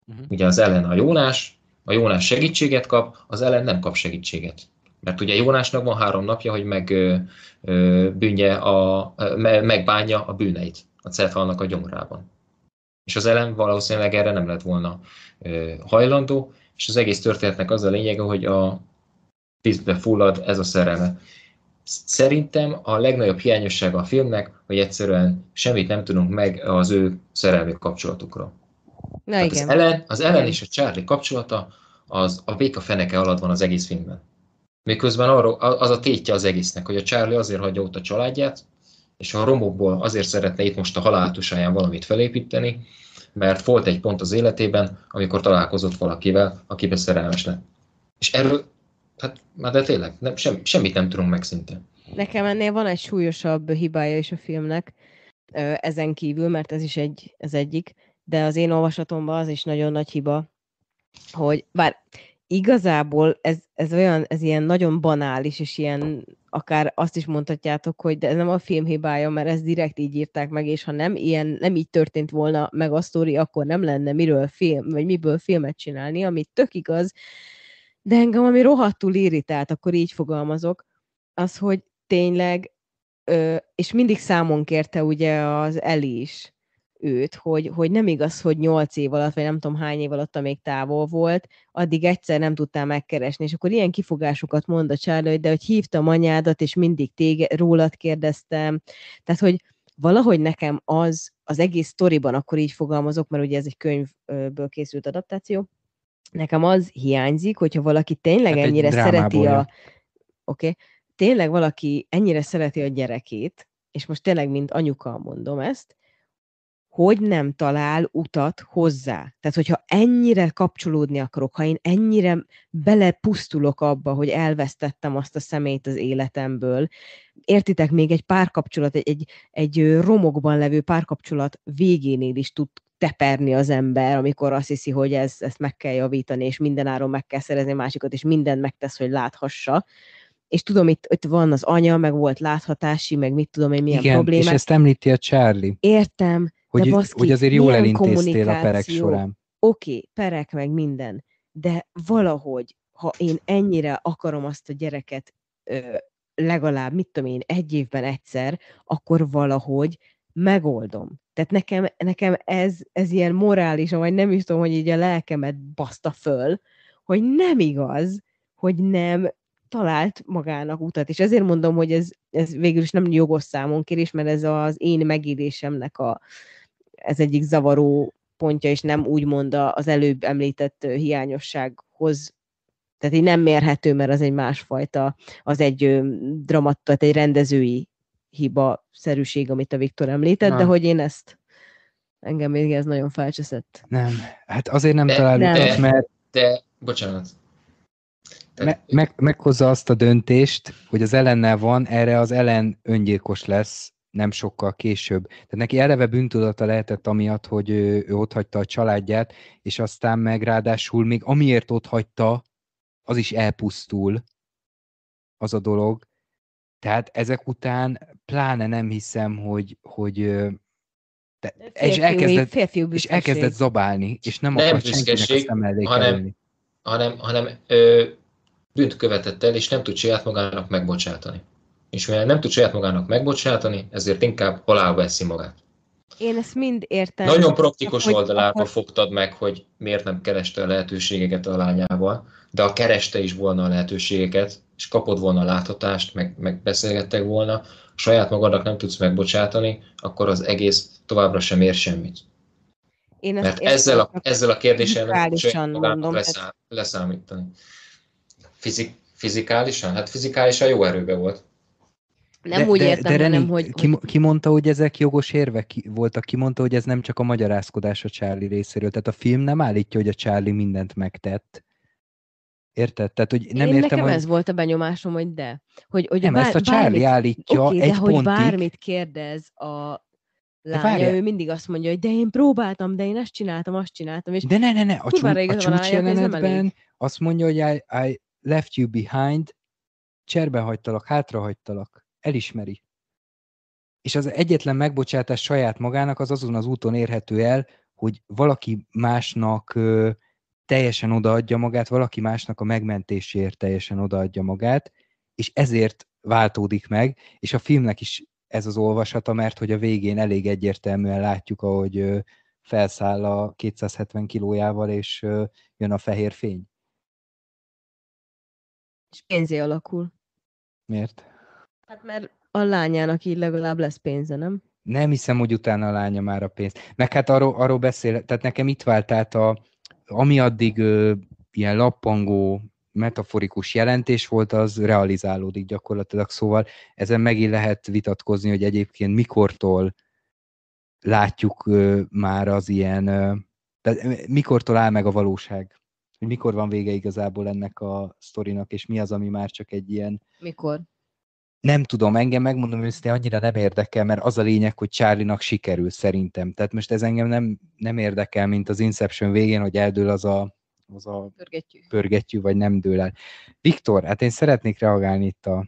Mhm. Ugye az ellen a Jónás, a Jónás segítséget kap, az ellen nem kap segítséget. Mert ugye Jónásnak van három napja, hogy meg, bűnje a, me- megbánja a bűneit a Cethalnak a gyomrában. És az ellen valószínűleg erre nem lett volna hajlandó, és az egész történetnek az a lényege, hogy a vízbe fullad ez a szerelme. Szerintem a legnagyobb hiányossága a filmnek, hogy egyszerűen semmit nem tudunk meg az ő szerelmi kapcsolatukról. Na Tehát igen. az Ellen, az Ellen és a Charlie kapcsolata az a béka feneke alatt van az egész filmben. Miközben arról, az a tétje az egésznek, hogy a Charlie azért hagyja ott a családját, és a romokból azért szeretne itt most a haláltusáján valamit felépíteni, mert volt egy pont az életében, amikor találkozott valakivel, akibe szerelmes lett. És erről, hát, de tényleg, nem, sem, semmit nem tudunk meg szinte. Nekem ennél van egy súlyosabb hibája is a filmnek, ezen kívül, mert ez is egy, ez egyik, de az én olvasatomban az is nagyon nagy hiba, hogy bár igazából ez, ez olyan, ez ilyen nagyon banális, és ilyen akár azt is mondhatjátok, hogy de ez nem a film hibája, mert ezt direkt így írták meg, és ha nem ilyen, nem így történt volna meg a sztori, akkor nem lenne miről film, vagy miből filmet csinálni, ami tök igaz, de engem ami rohadtul irritált, akkor így fogalmazok, az, hogy tényleg, ö, és mindig számon kérte ugye az Eli is, őt, hogy, hogy nem igaz, hogy nyolc év alatt, vagy nem tudom hány év alatt, még távol volt, addig egyszer nem tudtál megkeresni, és akkor ilyen kifogásokat mond a Charlie, de hogy hívtam anyádat, és mindig tége, rólad kérdeztem, tehát, hogy valahogy nekem az, az egész sztoriban akkor így fogalmazok, mert ugye ez egy könyvből készült adaptáció, nekem az hiányzik, hogyha valaki tényleg hát ennyire szereti a... Oké, okay, tényleg valaki ennyire szereti a gyerekét, és most tényleg, mint anyuka mondom ezt, hogy nem talál utat hozzá. Tehát, hogyha ennyire kapcsolódni akarok, ha én ennyire belepusztulok abba, hogy elvesztettem azt a szemét az életemből, értitek, még egy párkapcsolat, egy, egy, egy romokban levő párkapcsolat végénél is tud teperni az ember, amikor azt hiszi, hogy ez, ezt meg kell javítani, és mindenáron meg kell szerezni másikat, és mindent megtesz, hogy láthassa. És tudom, itt, itt van az anya, meg volt láthatási, meg mit tudom én, milyen Igen, problémák. és ezt említi a Charlie. Értem, hogy, baszki, hogy azért jól elintéztél a perek során. Oké, okay, perek meg minden, de valahogy, ha én ennyire akarom azt a gyereket ö, legalább, mit tudom én, egy évben egyszer, akkor valahogy megoldom. Tehát nekem, nekem ez, ez ilyen morális, vagy nem is tudom, hogy így a lelkemet baszta föl, hogy nem igaz, hogy nem talált magának utat. És ezért mondom, hogy ez, ez végül is nem jogos számon kérés, mert ez az én megélésemnek a, ez egyik zavaró pontja, és nem úgymond az előbb említett hiányossághoz tehát így nem mérhető, mert az egy másfajta, az egy dramat, tehát egy rendezői hiba szerűség, amit a Viktor említett, Na. de hogy én ezt engem még ez nagyon felcseszett. Nem, hát azért nem találjuk, de, mert... De, bocsánat. Me, meg, meghozza azt a döntést, hogy az ellennel van, erre az ellen öngyilkos lesz, nem sokkal később. Tehát neki eleve bűntudata lehetett amiatt, hogy ő, ő otthagyta a családját, és aztán meg ráadásul még amiért otthagyta, az is elpusztul, az a dolog. Tehát ezek után pláne nem hiszem, hogy, hogy de, és, elkezdett, és elkezdett zabálni, és nem, nem akart senkinek a szem elé hanem, hanem, hanem ö, bűnt követett el, és nem tud saját magának megbocsátani és mivel nem tud saját magának megbocsátani, ezért inkább halálba eszi magát. Én ezt mind értem. Nagyon praktikus hogy oldaláról akar... fogtad meg, hogy miért nem kereste a lehetőségeket a lányával, de ha kereste is volna a lehetőségeket, és kapod volna a láthatást, meg, meg beszélgettek volna, saját magadnak nem tudsz megbocsátani, akkor az egész továbbra sem ér semmit. Én ezt Mert ezzel a, ezzel a kérdéssel nem tudsz mondom, leszám, leszámítani. Fizik, fizikálisan? Hát fizikálisan jó erőbe volt. Nem de, úgy értem, de, de hanem, hogy... Ki, ki mondta, hogy ezek jogos érvek voltak? Ki mondta, hogy ez nem csak a magyarázkodás a Charlie részéről? Tehát a film nem állítja, hogy a Charlie mindent megtett. Érted? Tehát, hogy nem Én értem, nekem hogy... ez volt a benyomásom, hogy de. Hogy, hogy nem, bár, ezt a Charlie bármit, állítja okay, egy de pontig. hogy bármit kérdez a lánya, ő mindig azt mondja, hogy de én próbáltam, de én ezt csináltam, azt csináltam. És de ne, ne, ne, a, csúcs, a csúcs jelenetben azt mondja, hogy I, I left you behind, cserbe hagytalak, hátra hagytalak elismeri. És az egyetlen megbocsátás saját magának az azon az úton érhető el, hogy valaki másnak teljesen odaadja magát, valaki másnak a megmentéséért teljesen odaadja magát, és ezért váltódik meg, és a filmnek is ez az olvasata, mert hogy a végén elég egyértelműen látjuk, ahogy felszáll a 270 kilójával, és jön a fehér fény. És pénzé alakul. Miért? Hát mert a lányának így legalább lesz pénze, nem? Nem hiszem, hogy utána a lánya már a pénzt. Meg hát arról, arról beszél, tehát nekem itt vált át a, ami addig ö, ilyen lappangó metaforikus jelentés volt, az realizálódik gyakorlatilag. Szóval ezen megint lehet vitatkozni, hogy egyébként mikortól látjuk ö, már az ilyen, ö, tehát mikortól áll meg a valóság hogy mikor van vége igazából ennek a sztorinak, és mi az, ami már csak egy ilyen... Mikor? Nem tudom, engem megmondom őszintén annyira nem érdekel, mert az a lényeg, hogy Charlie-nak sikerül szerintem. Tehát most ez engem nem, nem érdekel, mint az Inception végén, hogy eldől az a, az a Pörgetjük. pörgetjű, vagy nem dől el. Viktor, hát én szeretnék reagálni itt a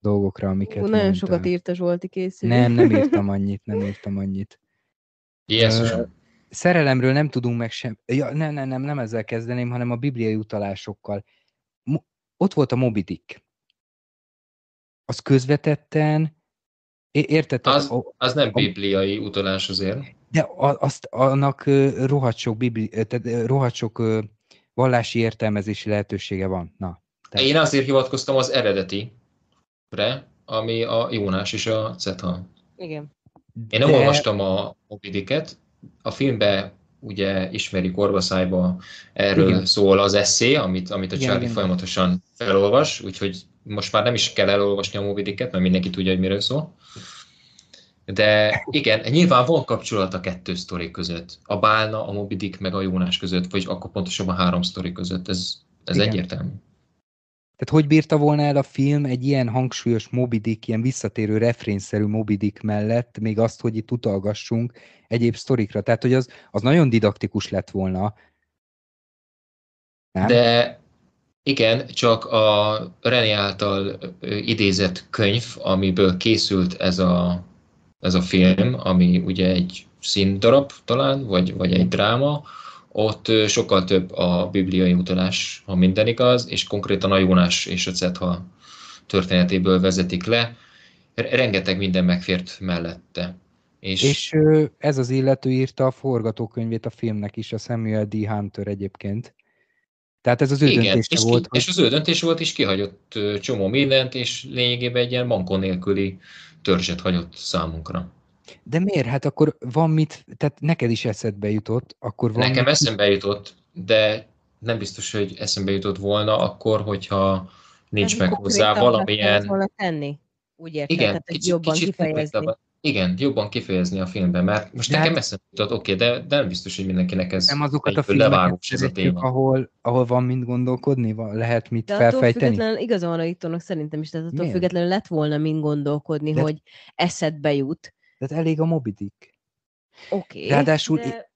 dolgokra, amiket Ú, nagyon mondtál. sokat írt a Zsolti készül. Nem, nem írtam annyit, nem írtam annyit. Jézusom. Szerelemről nem tudunk meg sem... Ja, nem, nem, nem, nem ezzel kezdeném, hanem a bibliai utalásokkal. Mo- ott volt a Moby Dick. Az közvetetten... Érted? Az, az nem bibliai utalás azért. De azt annak rohadt sok, bibli, tehát rohadt sok vallási értelmezési lehetősége van. Na, Tehát- Én azért hivatkoztam az eredetire, ami a Jónás és a Cethal. Igen. Én nem De- olvastam a Moby Dicket, a filmbe ugye ismeri korbaszájba, erről Igen. Szól az eszé, amit, amit a Charlie igen. folyamatosan felolvas, úgyhogy most már nem is kell elolvasni a Moby Dicket, mert mindenki tudja, hogy miről szól. De igen, nyilván van kapcsolat a kettő sztori között. A Bálna, a Moby Dick meg a Jónás között, vagy akkor pontosabban a három sztori között. Ez, ez Igen. egyértelmű. Tehát hogy bírta volna el a film egy ilyen hangsúlyos Moby Dick, ilyen visszatérő refrénszerű Moby Dick mellett, még azt, hogy itt utalgassunk egyéb sztorikra. Tehát, hogy az, az nagyon didaktikus lett volna. Nem? De igen, csak a René által idézett könyv, amiből készült ez a, ez a film, ami ugye egy színdarab talán, vagy, vagy egy dráma, ott sokkal több a bibliai utalás, ha minden igaz, és konkrétan a Jónás és a Cetha történetéből vezetik le. Re- Rengeteg minden megfért mellette. És, És ez az illető írta a forgatókönyvét a filmnek is, a Samuel D. Hunter egyébként. Tehát ez az ő igen, döntése és, volt, ki, és az ő döntés volt, és kihagyott csomó mindent, és lényegében egy ilyen mankon nélküli törzset hagyott számunkra. De miért? Hát akkor van mit, tehát neked is eszedbe jutott, akkor van Nekem mit, eszembe jutott, de nem biztos, hogy eszembe jutott volna akkor, hogyha nincs Ez meg hozzá valamilyen... volna tenni. Úgy értem, Igen, tehát, hogy kicsit, jobban kicsit kifejezni. Igen, jobban kifejezni a filmben, mert most De nekem hát- eszembe jutott, oké, de, de nem biztos, hogy mindenkinek ez nem azokat a filmeket ez a téma. ahol, ahol van mind gondolkodni, van, lehet mit De attól felfejteni? függetlenül igaza van a Viktornak szerintem is, tehát attól függetlenül lett volna mind gondolkodni, De- hogy eszedbe jut. Tehát elég a Moby Dick. Oké. Okay, Ráadásul de...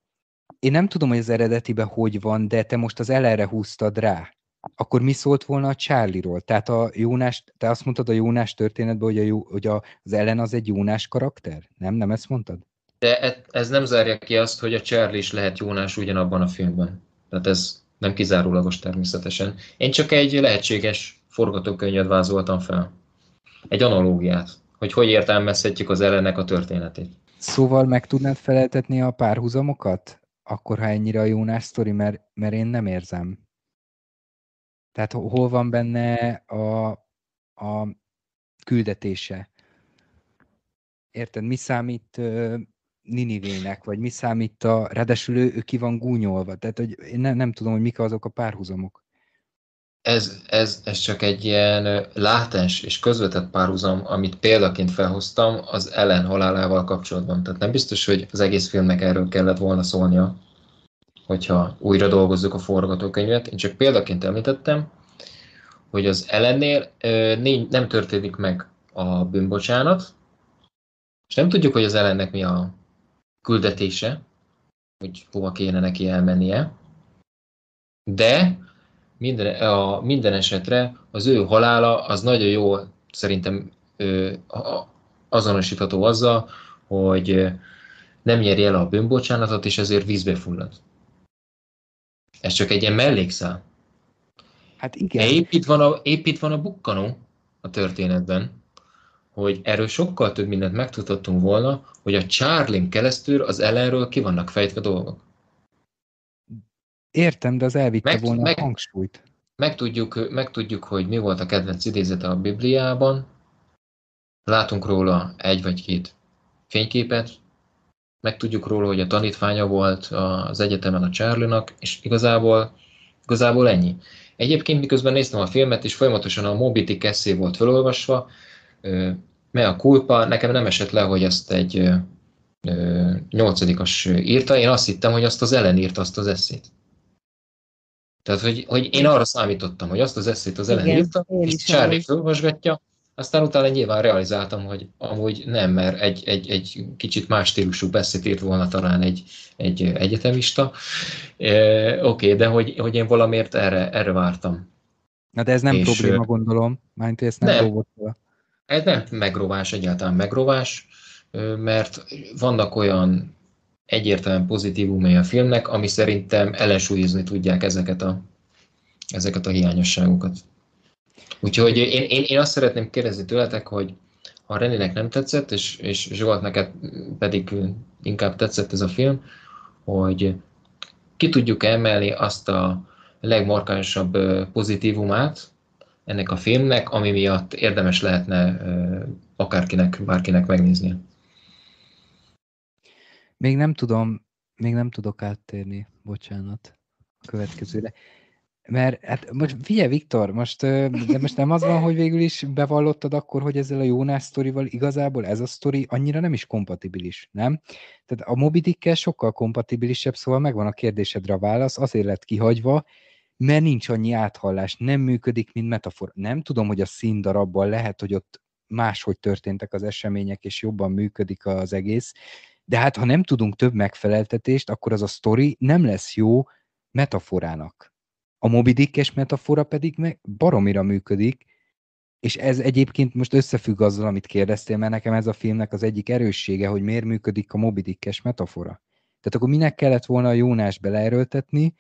Én nem tudom, hogy az eredetiben hogy van, de te most az ellenre húztad rá. Akkor mi szólt volna a Charlie-ról? Tehát a Jónás, te azt mondtad a Jónás történetben, hogy, a jó, hogy a, az ellen az egy Jónás karakter? Nem? Nem ezt mondtad? De e- ez nem zárja ki azt, hogy a Charlie is lehet Jónás ugyanabban a filmben. Tehát ez nem kizárólagos természetesen. Én csak egy lehetséges forgatókönyvet vázoltam fel. Egy analógiát, hogy hogy értelmezhetjük az ellennek a történetét. Szóval meg tudnád feleltetni a párhuzamokat? Akkor, ha ennyire a Jónás sztori, mert, mert én nem érzem. Tehát ho- hol van benne a, a küldetése? Érted? Mi számít Ninivének, vagy mi számít a... Ráadásul ő, ő ki van gúnyolva. Tehát, hogy én ne, nem tudom, hogy mik azok a párhuzamok. Ez, ez, ez csak egy ilyen látens és közvetett párhuzam, amit példaként felhoztam az ellen halálával kapcsolatban. Tehát nem biztos, hogy az egész filmnek erről kellett volna szólnia, hogyha újra dolgozzuk a forgatókönyvet. Én csak példaként említettem, hogy az ellennél nem történik meg a bűnbocsánat, és nem tudjuk, hogy az ellennek mi a küldetése, hogy hova kéne neki elmennie, de minden, a, minden esetre az ő halála az nagyon jól szerintem ö, azonosítható azzal, hogy nem nyeri el a bűnbocsánatot, és ezért vízbe fullad. Ez csak egy ilyen mellékszál. Hát De igen. épp itt van a, épp itt van a bukkanó a történetben, hogy erről sokkal több mindent megtudhattunk volna, hogy a Charlie keresztül az ellenről ki vannak fejtve dolgok. Értem, de az elvitte Meg- volna meg- a hangsúlyt. Megtudjuk, megtudjuk, hogy mi volt a kedvenc idézete a Bibliában, látunk róla egy vagy két fényképet, megtudjuk róla, hogy a tanítványa volt az egyetemen a Charlie-nak, és igazából, igazából ennyi. Egyébként miközben néztem a filmet, és folyamatosan a Moby Dick eszé volt felolvasva, me a kulpa, nekem nem esett le, hogy ezt egy nyolcadikas írta, én azt hittem, hogy azt az Ellen írta azt az eszét. Tehát, hogy, hogy én arra számítottam, hogy azt az eszét az Ellen Igen, írta, és Charlie felolvasgatja, aztán utána nyilván realizáltam, hogy amúgy nem, mert egy, egy, egy kicsit más stílusú beszéd írt volna talán egy, egy egyetemista. E, Oké, okay, de hogy, hogy én valamiért erre, erre vártam. Na de ez nem És, probléma, gondolom. Mármint, ezt nem, nem. Ez nem megrovás, egyáltalán megrovás, mert vannak olyan egyértelműen pozitívumai a filmnek, ami szerintem ellensúlyozni tudják ezeket a, ezeket a hiányosságokat. Úgyhogy én, én, én azt szeretném kérdezni tőletek, hogy ha Renének nem tetszett, és, és Zsolt neked pedig inkább tetszett ez a film, hogy ki tudjuk emelni azt a legmarkánsabb pozitívumát ennek a filmnek, ami miatt érdemes lehetne akárkinek, bárkinek megnéznie. Még nem tudom, még nem tudok áttérni, bocsánat, a következőre. Mert hát most figyelj, Viktor, most, de most nem az van, hogy végül is bevallottad akkor, hogy ezzel a Jónás sztorival igazából ez a sztori annyira nem is kompatibilis, nem? Tehát a Moby sokkal kompatibilisebb, szóval megvan a kérdésedre a válasz, azért lett kihagyva, mert nincs annyi áthallás, nem működik, mint metafora. Nem tudom, hogy a színdarabban lehet, hogy ott máshogy történtek az események, és jobban működik az egész, de hát ha nem tudunk több megfeleltetést, akkor az a sztori nem lesz jó metaforának. A Moby Dick-es metafora pedig meg baromira működik, és ez egyébként most összefügg azzal, amit kérdeztél, mert nekem ez a filmnek az egyik erőssége, hogy miért működik a Moby Dick-es metafora. Tehát akkor minek kellett volna a Jónás beleerőltetni,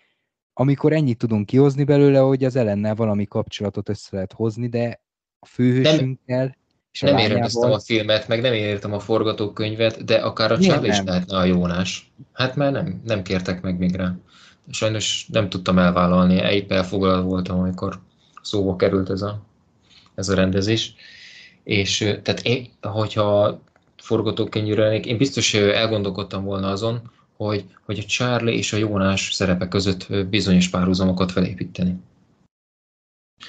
amikor ennyit tudunk kihozni belőle, hogy az ellennel valami kapcsolatot össze lehet hozni, de a főhősünkkel és a Nem lányával... éreztem a filmet, meg nem értem a forgatókönyvet, de akár a Charlie is nem? lehetne a Jónás. Hát már nem, nem kértek meg még rá. Sajnos nem tudtam elvállalni, épp elfoglalva voltam, amikor szóba került ez a, ez a rendezés. És tehát én, hogyha forgatókönyvűre lennék, én biztos elgondolkodtam volna azon, hogy, hogy a Charlie és a Jónás szerepe között bizonyos párhuzamokat felépíteni.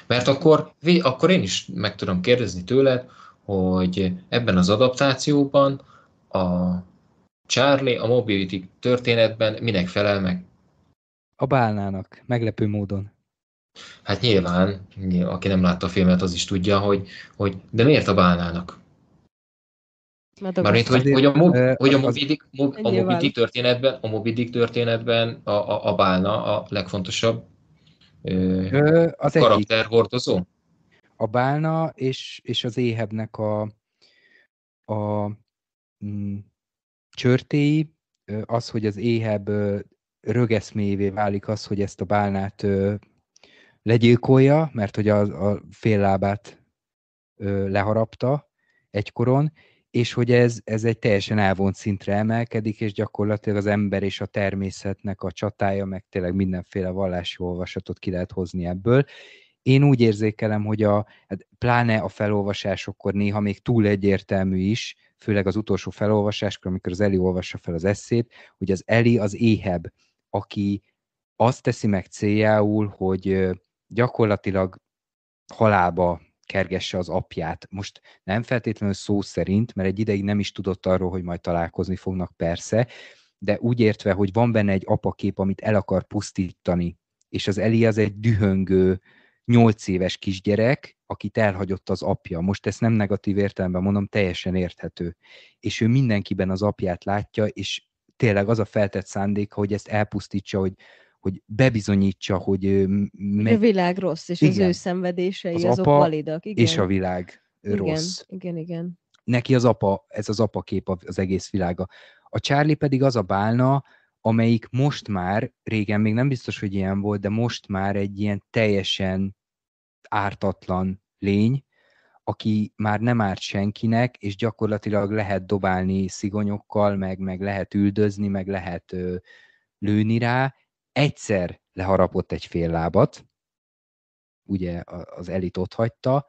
Mert akkor, akkor én is meg tudom kérdezni tőled, hogy ebben az adaptációban a Charlie a Mobility történetben minek felel meg? A bálnának, meglepő módon. Hát nyilván, nyilván, aki nem látta a filmet, az is tudja, hogy, hogy de miért a bálnának? Mert Mármint, hogy, Azért, hogy a, Mob, hogy a Moby Dick, Mob, a. Moby Dick történetben, a Moby Dick történetben a, a, a bálna a legfontosabb ö, az egyik, karakterhordozó. a bálna és, és az éhebnek a, a mm, csörtéi, az, hogy az éheb rögeszmévé válik az, hogy ezt a bálnát ö, legyilkolja, mert hogy a, a fél lábát ö, leharapta egykoron, és hogy ez, ez egy teljesen elvont szintre emelkedik, és gyakorlatilag az ember és a természetnek a csatája, meg tényleg mindenféle vallási olvasatot ki lehet hozni ebből. Én úgy érzékelem, hogy a, hát pláne a felolvasásokkor néha még túl egyértelmű is, főleg az utolsó felolvasáskor, amikor az Eli olvassa fel az eszét, hogy az Eli az éheb, aki azt teszi meg céljául, hogy gyakorlatilag halálba kergesse az apját. Most nem feltétlenül szó szerint, mert egy ideig nem is tudott arról, hogy majd találkozni fognak persze, de úgy értve, hogy van benne egy apakép, amit el akar pusztítani, és az Eli az egy dühöngő, nyolc éves kisgyerek, akit elhagyott az apja. Most ezt nem negatív értelemben mondom, teljesen érthető. És ő mindenkiben az apját látja, és tényleg az a feltett szándéka, hogy ezt elpusztítsa, hogy, hogy bebizonyítsa, hogy ő m- a meg, világ rossz, és Igen. az ő szenvedései Az azok apa validak. Igen. és a világ igen, rossz. Igen, igen. neki az apa, ez az apakép az egész világa. A Charlie pedig az a bálna, amelyik most már, régen még nem biztos, hogy ilyen volt, de most már egy ilyen teljesen ártatlan lény, aki már nem árt senkinek, és gyakorlatilag lehet dobálni szigonyokkal, meg, meg lehet üldözni, meg lehet ö, lőni rá. Egyszer leharapott egy fél lábat, ugye az elit ott hagyta,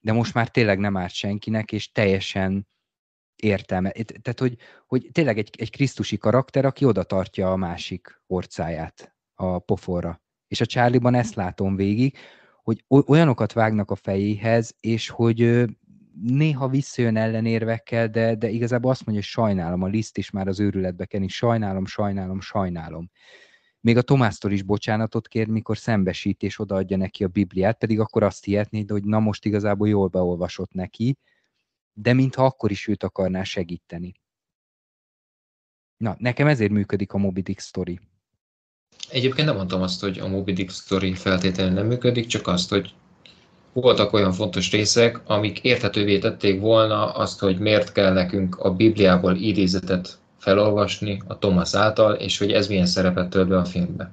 de most már tényleg nem árt senkinek, és teljesen értelme. Tehát, hogy, hogy tényleg egy, egy krisztusi karakter, aki oda tartja a másik orcáját a poforra. És a Charlie-ban ezt látom végig, hogy olyanokat vágnak a fejéhez, és hogy néha visszajön ellenérvekkel, de, de igazából azt mondja, hogy sajnálom, a liszt is már az őrületbe kenni, sajnálom, sajnálom, sajnálom. Még a Tomásztól is bocsánatot kér, mikor szembesít és odaadja neki a Bibliát, pedig akkor azt hihetné, hogy na most igazából jól beolvasott neki, de mintha akkor is őt akarná segíteni. Na, nekem ezért működik a Moby Dick story. Egyébként nem mondtam azt, hogy a Moby Dick story feltétlenül nem működik, csak azt, hogy voltak olyan fontos részek, amik érthetővé tették volna azt, hogy miért kell nekünk a Bibliából idézetet felolvasni a Thomas által, és hogy ez milyen szerepet tölt be a filmbe.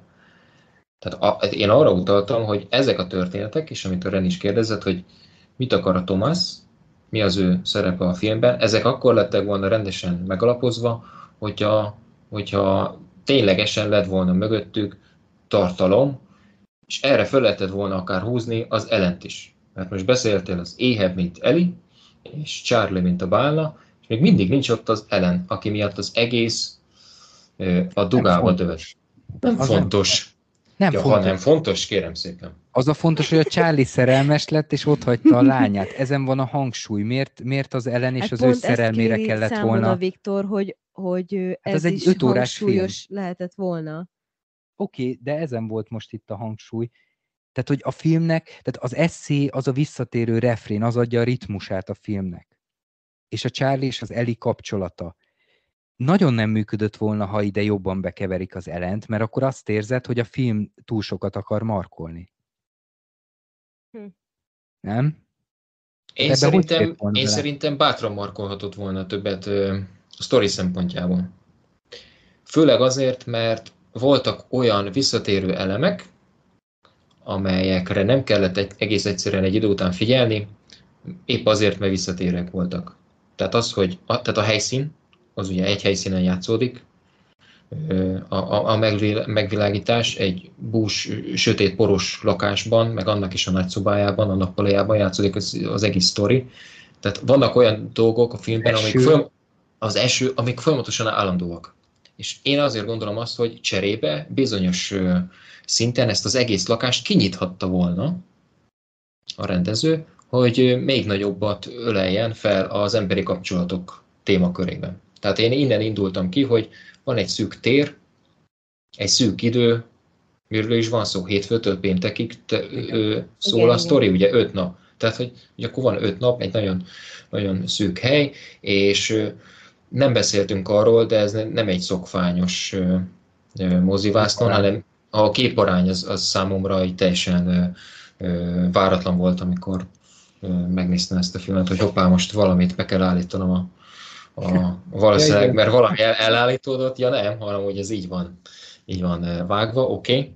Tehát a, én arra utaltam, hogy ezek a történetek, és amit a Ren is kérdezett, hogy mit akar a Thomas, mi az ő szerepe a filmben, ezek akkor lettek volna rendesen megalapozva, hogyha, hogyha ténylegesen lett volna mögöttük tartalom, és erre föl lehetett volna akár húzni az ellent is. Mert most beszéltél az éhebb, mint Eli, és Charlie, mint a bálna, és még mindig nincs ott az ellen, aki miatt az egész a dugába dölt. Nem az fontos. Nem ja, fontos. Ha nem fontos, kérem szépen. Az a fontos, hogy a Charlie szerelmes lett, és ott hagyta a lányát. Ezen van a hangsúly. Miért, miért az ellen és hát az ő szerelmére kellett volna? a Viktor, hogy, hogy ez, hát ez egy is öt órás hangsúlyos film. lehetett volna. Oké, okay, de ezen volt most itt a hangsúly. Tehát, hogy a filmnek, tehát az eszé az a visszatérő refrén, az adja a ritmusát a filmnek. És a Charlie és az Eli kapcsolata. Nagyon nem működött volna, ha ide jobban bekeverik az elent, mert akkor azt érzed, hogy a film túl sokat akar markolni. Hm. Nem? Én, szerintem, én szerintem bátran markolhatott volna többet ö, a sztori szempontjából. Főleg azért, mert voltak olyan visszatérő elemek, amelyekre nem kellett egy, egész egyszerűen egy idő után figyelni, épp azért, mert visszatérőek voltak. Tehát az, hogy a, tehát a helyszín, az ugye egy helyszínen játszódik, a, a, a megvilágítás egy bús, sötét, poros lakásban, meg annak is a nagyszobájában, a nappalajában játszódik az, az egész sztori. Tehát vannak olyan dolgok a filmben, amik, föl, az eső, amik folyamatosan állandóak. És én azért gondolom azt, hogy cserébe bizonyos szinten ezt az egész lakást kinyithatta volna a rendező, hogy még nagyobbat öleljen fel az emberi kapcsolatok témakörében. Tehát én innen indultam ki, hogy van egy szűk tér, egy szűk idő, miről is van szó, hétfőtől péntekig te, ö, szól igen, a sztori, ugye öt nap. Tehát, hogy, hogy akkor van öt nap, egy nagyon, nagyon szűk hely, és nem beszéltünk arról, de ez nem egy szokványos mozivásznon, hanem a képarány az, az számomra teljesen váratlan volt, amikor megnéztem ezt a filmet, hogy hoppá, most valamit be kell állítanom a, a valószínűleg, mert valami el, elállítódott, ja nem, hanem hogy ez így van, így van vágva, oké. Okay.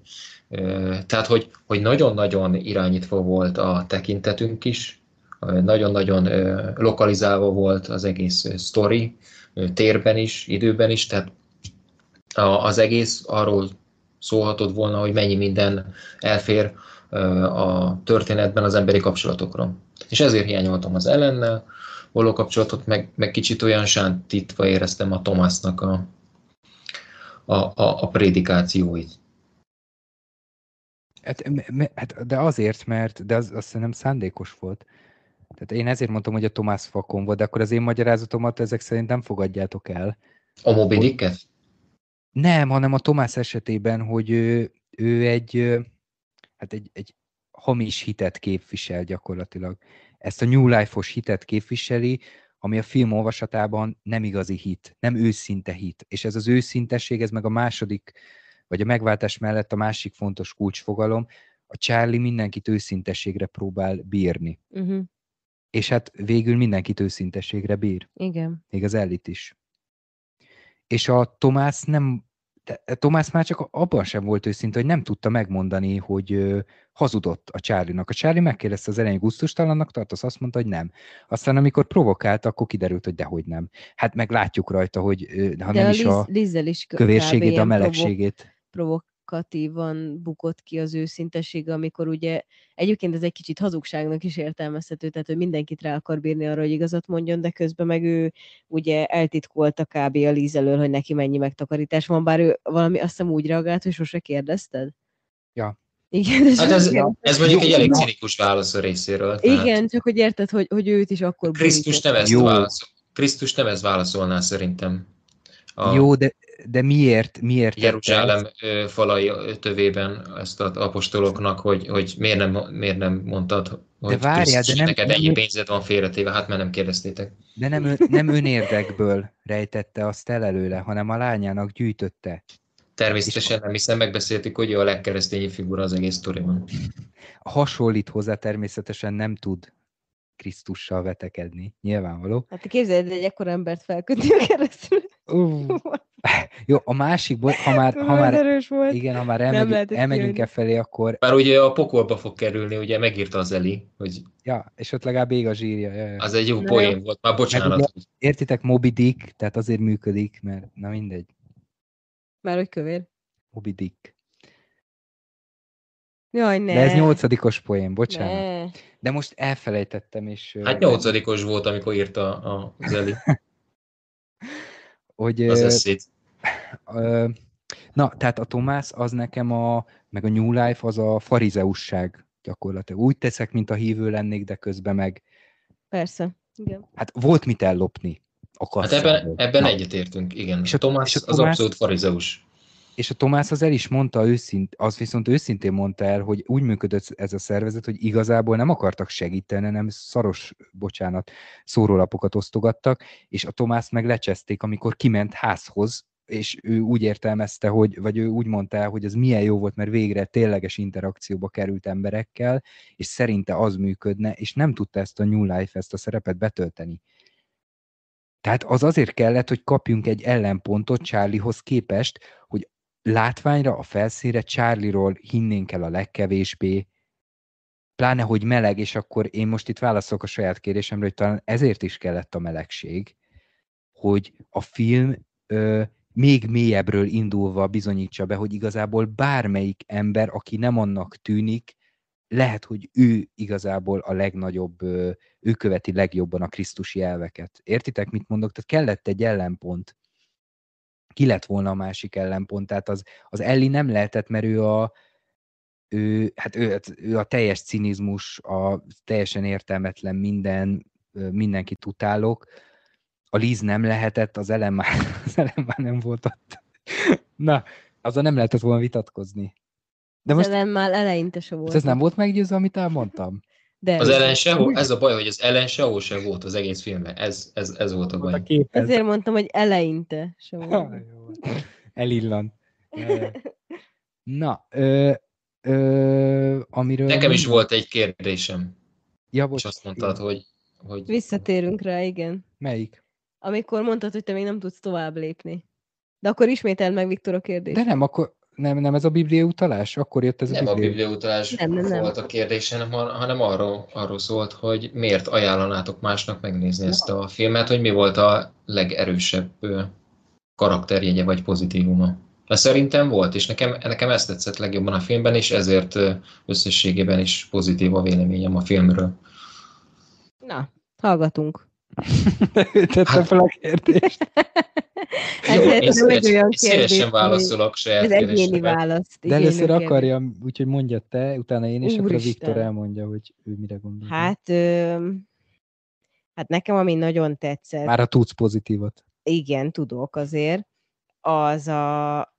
Tehát, hogy, hogy nagyon-nagyon irányítva volt a tekintetünk is, nagyon-nagyon lokalizálva volt az egész sztori, térben is, időben is, tehát az egész arról szólhatott volna, hogy mennyi minden elfér a történetben az emberi kapcsolatokról. És ezért hiányoltam az ellennel, való kapcsolatot, meg, meg kicsit olyan sántítva éreztem a Tomásnak a, a, a, a prédikációit. Hát, hát, de azért, mert, de az, azt szerintem szándékos volt. Tehát én ezért mondtam, hogy a Tomás fakon volt, de akkor az én magyarázatomat ezek szerint nem fogadjátok el. A Moby Dicket? Nem, hanem a Tomás esetében, hogy ő, ő egy, hát egy, egy hamis hitet képvisel gyakorlatilag. Ezt a New Life-os hitet képviseli, ami a film olvasatában nem igazi hit, nem őszinte hit. És ez az őszintesség, ez meg a második, vagy a megváltás mellett a másik fontos kulcsfogalom, a Charlie mindenkit őszintességre próbál bírni. Uh-huh. És hát végül mindenkit őszintességre bír. Igen. Még az elit is. És a Tomás nem, Tomás már csak abban sem volt őszinte, hogy nem tudta megmondani, hogy hazudott a Charlie-nak. A Charlie megkérdezte az elején gusztustalannak tartasz, azt mondta, hogy nem. Aztán amikor provokált, akkor kiderült, hogy dehogy nem. Hát meg látjuk rajta, hogy ha De nem a is a is kövérségét, a melegségét. Provok provokatívan bukott ki az őszintesége, amikor ugye egyébként ez egy kicsit hazugságnak is értelmezhető, tehát hogy mindenkit rá akar bírni arra, hogy igazat mondjon, de közben meg ő ugye eltitkolta kb. a Líz elől, hogy neki mennyi megtakarítás van, bár ő valami azt hiszem úgy reagált, hogy sose kérdezted? Ja, Igen, Hát ez, ez mondjuk egy elég cinikus válasz a részéről. tehát Igen, csak hogy érted, hogy, hogy őt is akkor Krisztus nem ezt válaszol. Krisztus nem ezt válaszolná szerintem. A Jó, de, de miért? Miért Jeruzsálem falai tövében ezt az apostoloknak, hogy, hogy miért, nem, miért nem mondtad, hogy várjál, Krisztus, de nem- neked nem- ennyi pénzed van félretéve, hát mert nem kérdeztétek. De nem, nem önérdekből rejtette azt el előle, hanem a lányának gyűjtötte. Természetesen nem, hiszen megbeszéltük, hogy ő a legkeresztényi figura az egész sztoriban. Hasonlít hozzá természetesen nem tud Krisztussal vetekedni, nyilvánvaló. Hát képzeld, egy ekkor embert felkötni a keresztül. Uh. Jó, a másikból, ha már, ha már, erős volt. igen, ha már elmegyünk, elmegyünk e felé, akkor, Bár ugye a pokolba fog kerülni, ugye megírta az Eli, hogy ja, és ott legalább ég a zsírja. Ja, ja. az egy jó Na poén volt, már bocsánat. Meg Értitek, Moby Dick, tehát azért működik, mert na mindegy, Már hogy kövér. Moby Dick. Jaj, ne. De ez nyolcadikos poén, bocsánat. Ne. De most elfelejtettem, és... Hát nyolcadikos volt, amikor írta a- az Eli hogy, az Na, tehát a Tomás az nekem a, meg a New Life az a farizeusság gyakorlatilag. Úgy teszek, mint a hívő lennék, de közben meg, Persze. Igen. hát volt mit ellopni a Hát ebben, ebben Na, egyetértünk, igen. És a- Tomás és a az Tomás- abszolút farizeus. És a Tomás az el is mondta őszint, az viszont őszintén mondta el, hogy úgy működött ez a szervezet, hogy igazából nem akartak segíteni, hanem szaros, bocsánat, szórólapokat osztogattak, és a Tomás meg lecseszték, amikor kiment házhoz, és ő úgy értelmezte, hogy, vagy ő úgy mondta el, hogy ez milyen jó volt, mert végre tényleges interakcióba került emberekkel, és szerinte az működne, és nem tudta ezt a New Life, ezt a szerepet betölteni. Tehát az azért kellett, hogy kapjunk egy ellenpontot Charliehoz képest, hogy látványra, a felszínre Charlie-ról hinnénk el a legkevésbé, pláne, hogy meleg, és akkor én most itt válaszolok a saját kérdésemre, hogy talán ezért is kellett a melegség, hogy a film ö, még mélyebbről indulva bizonyítsa be, hogy igazából bármelyik ember, aki nem annak tűnik, lehet, hogy ő igazából a legnagyobb, ő követi legjobban a krisztusi elveket. Értitek, mit mondok? Tehát kellett egy ellenpont. Ki lett volna a másik ellenpont? Tehát az, az Ellie nem lehetett, mert ő a, ő, hát ő, hát ő a teljes cinizmus, a teljesen értelmetlen minden, mindenkit utálok. A Liz nem lehetett, az elem már, az elem már nem volt ott. Na, azzal nem lehetett volna vitatkozni. De most De nem már eleinte se volt. most ez nem volt meggyőző, amit elmondtam? De Az ellen sehol, ez a baj, hogy az ellen sehol sem volt az egész filmben. Ez, ez, ez volt a baj. a képed. Ezért mondtam, hogy eleinte se Ha, volt. jó. Elillan. Na, ö, ö, amiről... Nekem is volt egy kérdésem, Ja, és bocs, azt mondtad, igen. hogy, hogy Visszatérünk rá, igen. Melyik? Amikor mondtad, hogy te még nem tudsz tovább lépni. De akkor ismételd meg Viktor a kérdést. De nem, akkor nem, nem ez a biblia utalás? Akkor jött ez nem a a biblia. bibliautalás Nem, nem, nem. volt a kérdésem, han- hanem arról, arról szólt, hogy miért ajánlanátok másnak megnézni ezt a filmet, hogy mi volt a legerősebb karakterjegye vagy pozitívuma. De szerintem volt, és nekem, nekem ezt tetszett legjobban a filmben, és ezért összességében is pozitív a véleményem a filmről. Na, hallgatunk. Tette Hát- fel a kérdést. Ez, Jó, ez én szívesen, olyan én szívesen kérdés, válaszolok saját Ez egyéni választ. De először kérdés. akarja, úgyhogy mondja te, utána én, és akkor a. Viktor elmondja, hogy ő mire gondol. Hát, ö, hát nekem, ami nagyon tetszett, Már a tudsz pozitívot. igen, tudok azért, az a,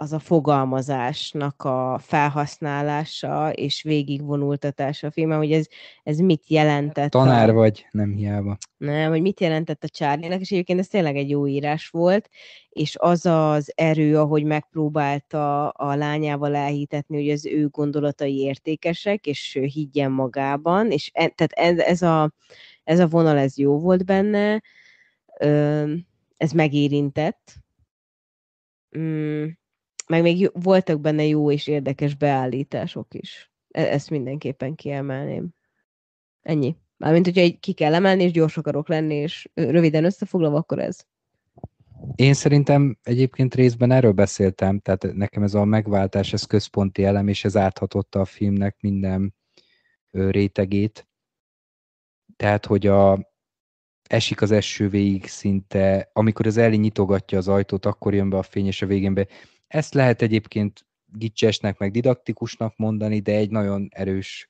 az a fogalmazásnak a felhasználása és végigvonultatása a filmben, hogy ez, ez mit jelentett. Tanár a, vagy, nem hiába. nem, hogy mit jelentett a Charlie-nek, és egyébként ez tényleg egy jó írás volt, és az az erő, ahogy megpróbálta a lányával elhitetni, hogy az ő gondolatai értékesek, és ő higgyen magában, és e, tehát ez, ez, a, ez a vonal, ez jó volt benne, ez megérintett, mm, meg még voltak benne jó és érdekes beállítások is. E- Ezt mindenképpen kiemelném. Ennyi. Mármint, hogyha egy ki kell emelni, és gyors akarok lenni, és röviden összefoglalva, akkor ez. Én szerintem egyébként részben erről beszéltem, tehát nekem ez a megváltás, ez központi elem, és ez áthatotta a filmnek minden rétegét. Tehát, hogy a, esik az eső végig szinte, amikor az Ellie nyitogatja az ajtót, akkor jön be a fény, és a végén be. Ezt lehet egyébként gicsesnek, meg didaktikusnak mondani, de egy nagyon erős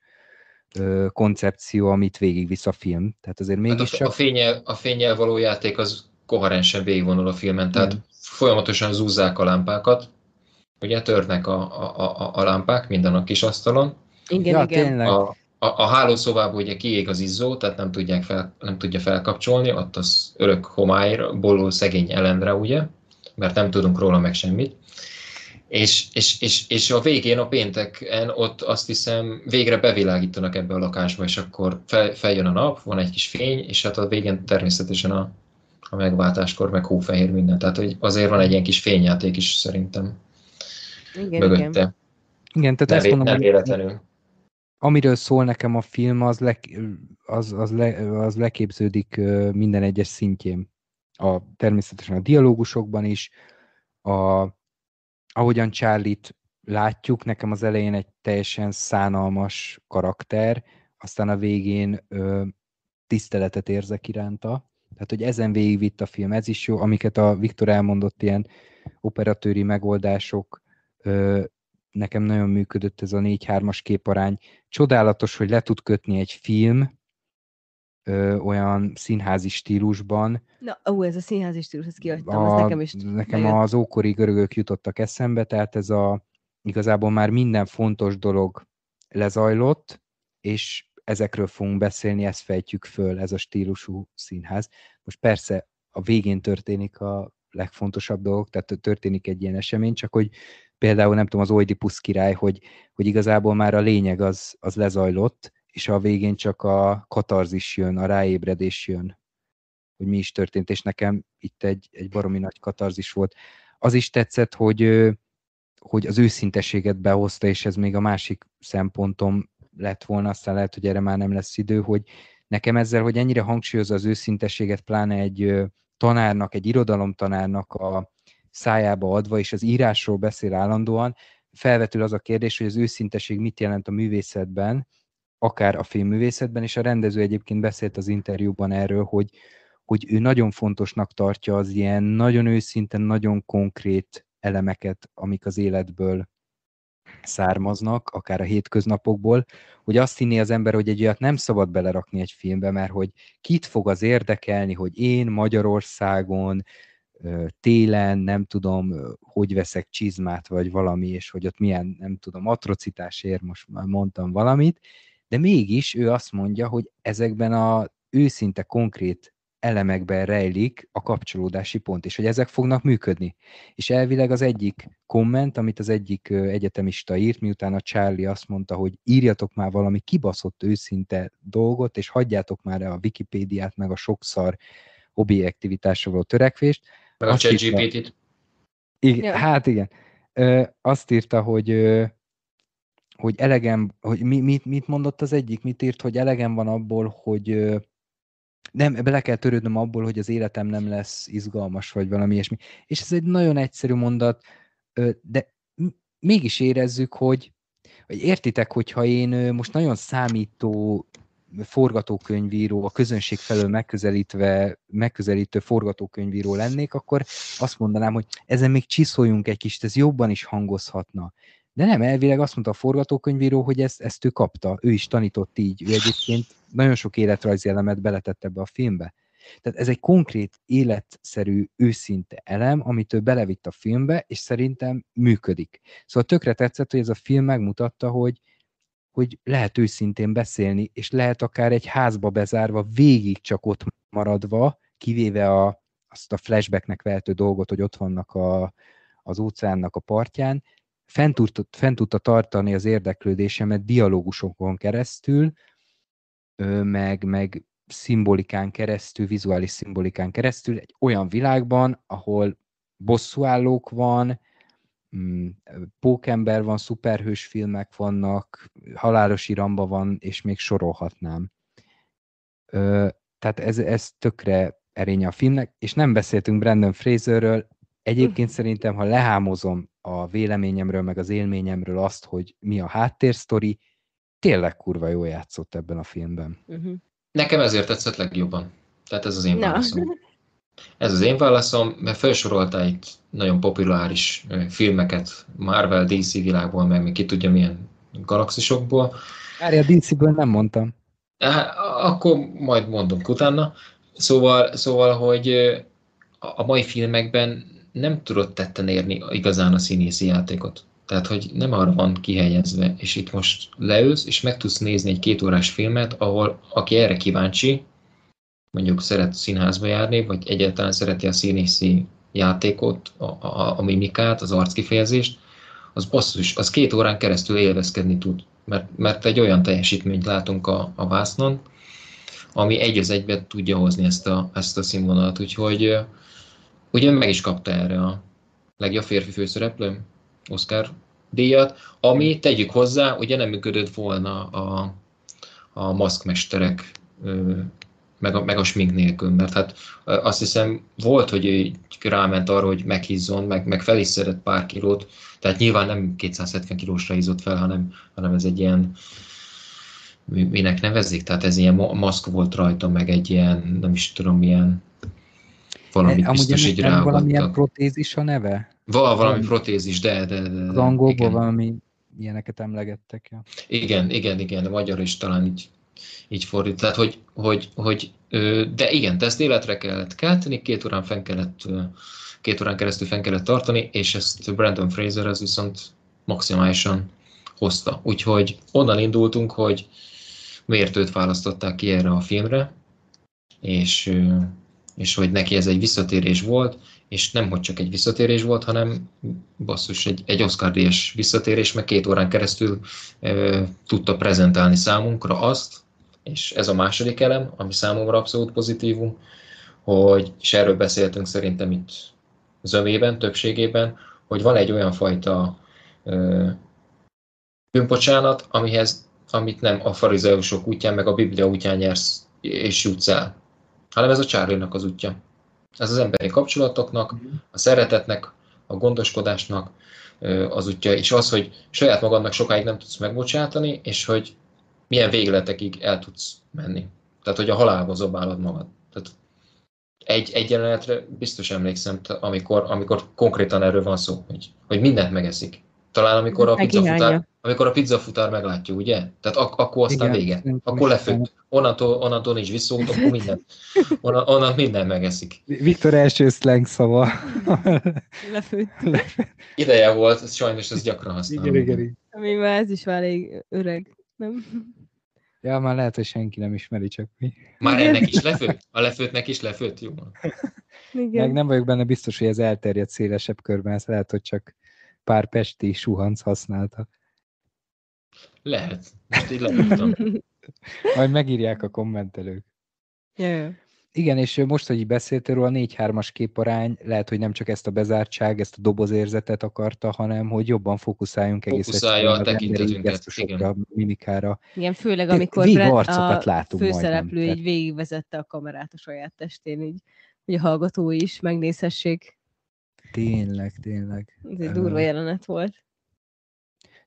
ö, koncepció, amit végigvisz a film. Tehát azért mégis hát a, a, fényel, a fényel való játék az koherensen végigvonul a filmen, tehát mm. folyamatosan zúzzák a lámpákat, ugye törnek a, a, a, a lámpák minden a kis asztalon. Igen, ja, igen. Tényleg. A, a, a hálószobában ugye kiég az izzó, tehát nem, tudják fel, nem tudja felkapcsolni, ott az örök homályra, bolul szegény Elendre, ugye, mert nem tudunk róla meg semmit. És, és, és, és a végén, a pénteken ott azt hiszem végre bevilágítanak ebbe a lakásba, és akkor fel, feljön a nap, van egy kis fény, és hát a végén természetesen a, a megváltáskor meg hófehér minden. Tehát hogy azért van egy ilyen kis fényjáték is szerintem igen, mögötte. Igen, igen tehát nem, ezt mondom, nem véletlenül. Amiről szól nekem a film, az, le, az, az, le, az leképződik minden egyes szintjén. A, természetesen a dialógusokban is, a, ahogyan Charlie-t látjuk, nekem az elején egy teljesen szánalmas karakter, aztán a végén ö, tiszteletet érzek iránta. Tehát, hogy ezen végigvitt a film, ez is jó, amiket a Viktor elmondott, ilyen operatőri megoldások, ö, nekem nagyon működött ez a 4-3-as képarány. Csodálatos, hogy le tud kötni egy film ö, olyan színházi stílusban. Na, ó, ez a színházi stílus, ezt kiadtam, a, ez nekem is. Nekem bejött. az ókori görögök jutottak eszembe, tehát ez a igazából már minden fontos dolog lezajlott, és ezekről fogunk beszélni, ezt fejtjük föl, ez a stílusú színház. Most persze a végén történik a legfontosabb dolgok, tehát történik egy ilyen esemény, csak hogy például nem tudom, az Oedipus király, hogy, hogy igazából már a lényeg az, az lezajlott, és a végén csak a katarzis jön, a ráébredés jön, hogy mi is történt, és nekem itt egy, egy baromi nagy katarzis volt. Az is tetszett, hogy, hogy az őszinteséget behozta, és ez még a másik szempontom lett volna, aztán lehet, hogy erre már nem lesz idő, hogy nekem ezzel, hogy ennyire hangsúlyozza az őszinteséget, pláne egy tanárnak, egy irodalomtanárnak a szájába adva, és az írásról beszél állandóan, felvetül az a kérdés, hogy az őszinteség mit jelent a művészetben, akár a filmművészetben, és a rendező egyébként beszélt az interjúban erről, hogy, hogy ő nagyon fontosnak tartja az ilyen nagyon őszinte, nagyon konkrét elemeket, amik az életből származnak, akár a hétköznapokból, hogy azt hinné az ember, hogy egy olyat nem szabad belerakni egy filmbe, mert hogy kit fog az érdekelni, hogy én Magyarországon télen, nem tudom, hogy veszek csizmát, vagy valami, és hogy ott milyen, nem tudom, atrocitás ér, most már mondtam valamit, de mégis ő azt mondja, hogy ezekben a őszinte konkrét elemekben rejlik a kapcsolódási pont, és hogy ezek fognak működni. És elvileg az egyik komment, amit az egyik egyetemista írt, miután a Charlie azt mondta, hogy írjatok már valami kibaszott őszinte dolgot, és hagyjátok már a Wikipédiát, meg a sokszor objektivitásra való törekvést. Meg a ChatGPT-t. Igen, ja. Hát igen. Ö, azt írta, hogy ö, hogy elegem, hogy mi, mit, mit mondott az egyik, mit írt, hogy elegem van abból, hogy nem, bele kell törődnöm abból, hogy az életem nem lesz izgalmas, vagy valami ilyesmi. És ez egy nagyon egyszerű mondat, de mégis érezzük, hogy, hogy értitek, hogyha én most nagyon számító forgatókönyvíró, a közönség felől megközelítve, megközelítő forgatókönyvíró lennék, akkor azt mondanám, hogy ezen még csiszoljunk egy kicsit, ez jobban is hangozhatna. De nem, elvileg azt mondta a forgatókönyvíró, hogy ezt, ezt ő kapta, ő is tanított így, ő egyébként nagyon sok életrajzi elemet beletett ebbe a filmbe. Tehát ez egy konkrét, életszerű, őszinte elem, amit ő belevitt a filmbe, és szerintem működik. Szóval tökre tetszett, hogy ez a film megmutatta, hogy, hogy lehet őszintén beszélni, és lehet akár egy házba bezárva, végig csak ott maradva, kivéve a, azt a flashbacknek vehető dolgot, hogy ott vannak a, az óceánnak a partján, fent, tud, fent tudta tartani az érdeklődésemet dialógusokon keresztül, meg, meg szimbolikán keresztül, vizuális szimbolikán keresztül, egy olyan világban, ahol bosszúállók van, mm, pókember van, szuperhős filmek vannak, halálos iramba van, és még sorolhatnám. Tehát ez, ez tökre erénye a filmnek, és nem beszéltünk Brandon Fraserről, egyébként szerintem, ha lehámozom a véleményemről, meg az élményemről azt, hogy mi a háttérsztori, tényleg kurva jól játszott ebben a filmben. Uh-huh. Nekem ezért tetszett legjobban. Tehát ez az én válaszom. Ez az én válaszom, mert felsoroltál itt nagyon populáris filmeket Marvel, DC világból, meg még ki tudja milyen galaxisokból. A DC-ből nem mondtam. Akkor majd mondom utána. Szóval, szóval, hogy a mai filmekben nem tudott tetten érni igazán a színészi játékot. Tehát, hogy nem arra van kihelyezve, és itt most leülsz, és meg tudsz nézni egy két órás filmet, ahol aki erre kíváncsi, mondjuk szeret színházba járni, vagy egyáltalán szereti a színészi játékot, a, a, a mimikát, az arckifejezést, az basszus, az két órán keresztül élvezkedni tud. Mert, mert egy olyan teljesítményt látunk a, a vásznon, ami egy az egyben tudja hozni ezt a, ezt a színvonalat. Úgyhogy ugye meg is kapta erre a legjobb férfi főszereplő, Oscar díjat, ami tegyük hozzá, ugye nem működött volna a, a maszkmesterek meg a, meg a smink nélkül, mert hát azt hiszem volt, hogy ráment arra, hogy meghízzon, meg, meg fel is szedett pár kilót, tehát nyilván nem 270 kilósra hízott fel, hanem, hanem ez egy ilyen minek nevezik, tehát ez ilyen maszk volt rajta, meg egy ilyen, nem is tudom, milyen valamit Amúgy biztos így ráagadtak. valamilyen protézis a neve? Val, valami protézis, de, de, de, Az angolból igen. valami ilyeneket emlegettek. Ja. Igen, igen, igen, de magyar is talán így így fordít. Tehát, hogy, hogy, hogy de igen, de ezt életre kellett kelteni, két órán fenn kellett, két órán keresztül fenn kellett tartani, és ezt Brandon Fraser ez viszont maximálisan hozta. Úgyhogy onnan indultunk, hogy miért őt választották ki erre a filmre, és, és hogy neki ez egy visszatérés volt, és nem hogy csak egy visszatérés volt, hanem basszus, egy, egy Oscar díjas visszatérés, meg két órán keresztül e, tudta prezentálni számunkra azt, és ez a második elem, ami számomra abszolút pozitívum, hogy, és erről beszéltünk szerintem itt zömében, többségében, hogy van egy olyan fajta bűnbocsánat, amihez, amit nem a farizeusok útján, meg a Biblia útján nyersz és jutsz el, hanem ez a charlie az útja. Ez az emberi kapcsolatoknak, a szeretetnek, a gondoskodásnak az útja, és az, hogy saját magadnak sokáig nem tudsz megbocsátani, és hogy milyen végletekig el tudsz menni. Tehát, hogy a halálba zobálod magad. Tehát egy, egy jelenetre biztos emlékszem, amikor, amikor konkrétan erről van szó, hogy, hogy mindent megeszik. Talán amikor a pizzafutár, amikor a pizzafutár meglátja, ugye? Tehát ak- akkor aztán Igen, vége. Akkor lefőtt. Onnantól, onnantól nincs visszaút, akkor minden, onnan, onnan minden megeszik. Viktor első slang szava. Lefőtt. Ideje volt, sajnos ez gyakran használom. Igen, igen, igen. Ami már ez is már elég öreg, nem? Ja, már lehet, hogy senki nem ismeri, csak mi. Már ennek is lefőtt? A lefőttnek is lefőtt, jó? Igen. Meg nem vagyok benne biztos, hogy ez elterjedt szélesebb körben, ez lehet, hogy csak pár pesti suhanc használta. Lehet. Most így. Majd megírják a kommentelők. Yeah. Igen, és most, hogy így beszéltél róla, a 4-3-as képarány lehet, hogy nem csak ezt a bezártság, ezt a dobozérzetet akarta, hanem hogy jobban fókuszáljunk egész Fókuszálja a tekintetünket, igen. mimikára. Igen, főleg amikor a látunk főszereplő majdnem, így végigvezette a kamerát a saját testén, így, hogy a hallgatói is megnézhessék. Tényleg, tényleg. Ez egy durva jelenet volt.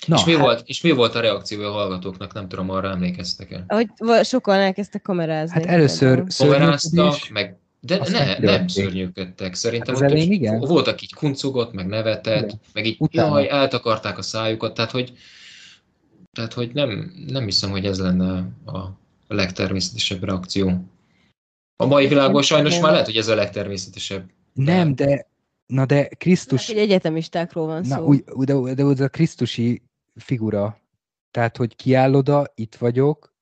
Na, és, mi hát... volt, és mi volt a reakció a hallgatóknak? Nem tudom, arra emlékeztek-e? Hogy sokan elkezdtek kamerázni. Hát először kameráztak, meg de ne, nem szörnyűködtek. Szerintem hát elején, igen. voltak így kuncogott, meg nevetett, igen. meg így Utána. jaj, eltakarták a szájukat, tehát hogy, tehát, hogy nem, nem hiszem, hogy ez lenne a legtermészetesebb reakció. A mai világban sajnos már lehet, hogy ez a legtermészetesebb. Nem, de na de Krisztus... Egy egyetemistákról van na, szó. Úgy, de, de, de a Krisztusi figura. Tehát, hogy kiáll oda, itt vagyok,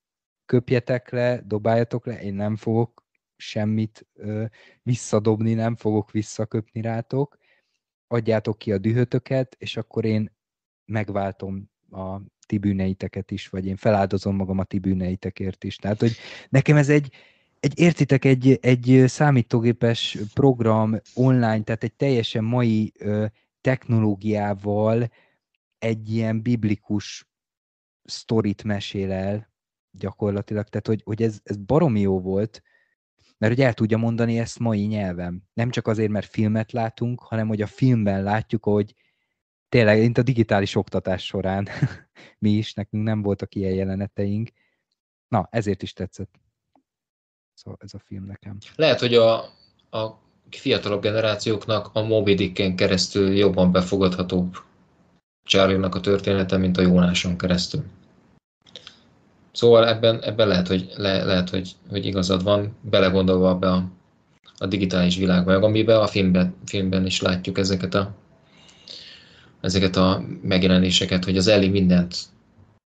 köpjetek le, dobáljatok le, én nem fogok semmit ö, visszadobni, nem fogok visszaköpni rátok, adjátok ki a dühötöket, és akkor én megváltom a ti bűneiteket is, vagy én feláldozom magam a ti bűneitekért is. Tehát, hogy nekem ez egy, egy értitek, egy, egy számítógépes program online, tehát egy teljesen mai ö, technológiával egy ilyen biblikus sztorit mesél el gyakorlatilag, tehát hogy, hogy ez, ez baromi jó volt, mert hogy el tudja mondani ezt mai nyelven. Nem csak azért, mert filmet látunk, hanem hogy a filmben látjuk, hogy tényleg, mint a digitális oktatás során mi is, nekünk nem voltak ilyen jeleneteink. Na, ezért is tetszett a, ez a film nekem. Lehet, hogy a, a fiatalabb generációknak a Moby Dicken keresztül jobban befogadhatóbb Charlie-nak a története, mint a Jónáson keresztül. Szóval ebben, ebben lehet, hogy, le, lehet hogy, hogy igazad van, belegondolva be a, a digitális világba, amiben a filmben, filmben is látjuk ezeket a, ezeket a megjelenéseket, hogy az Eli mindent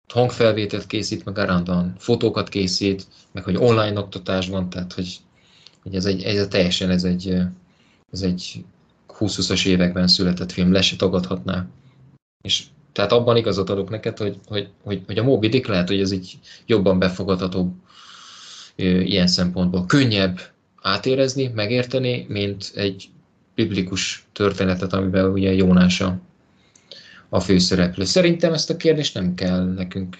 hangfelvételt készít, meg garantban fotókat készít, meg hogy online oktatás van, tehát hogy, hogy ez, egy, ez teljesen ez egy, ez egy 20-20-as években született film, le se tagadhatná. És tehát abban igazat adok neked, hogy, hogy, hogy, hogy a Moby Dick lehet, hogy ez így jobban befogadható ilyen szempontból. Könnyebb átérezni, megérteni, mint egy biblikus történetet, amiben ugye Jónás a, a főszereplő. Szerintem ezt a kérdést nem kell nekünk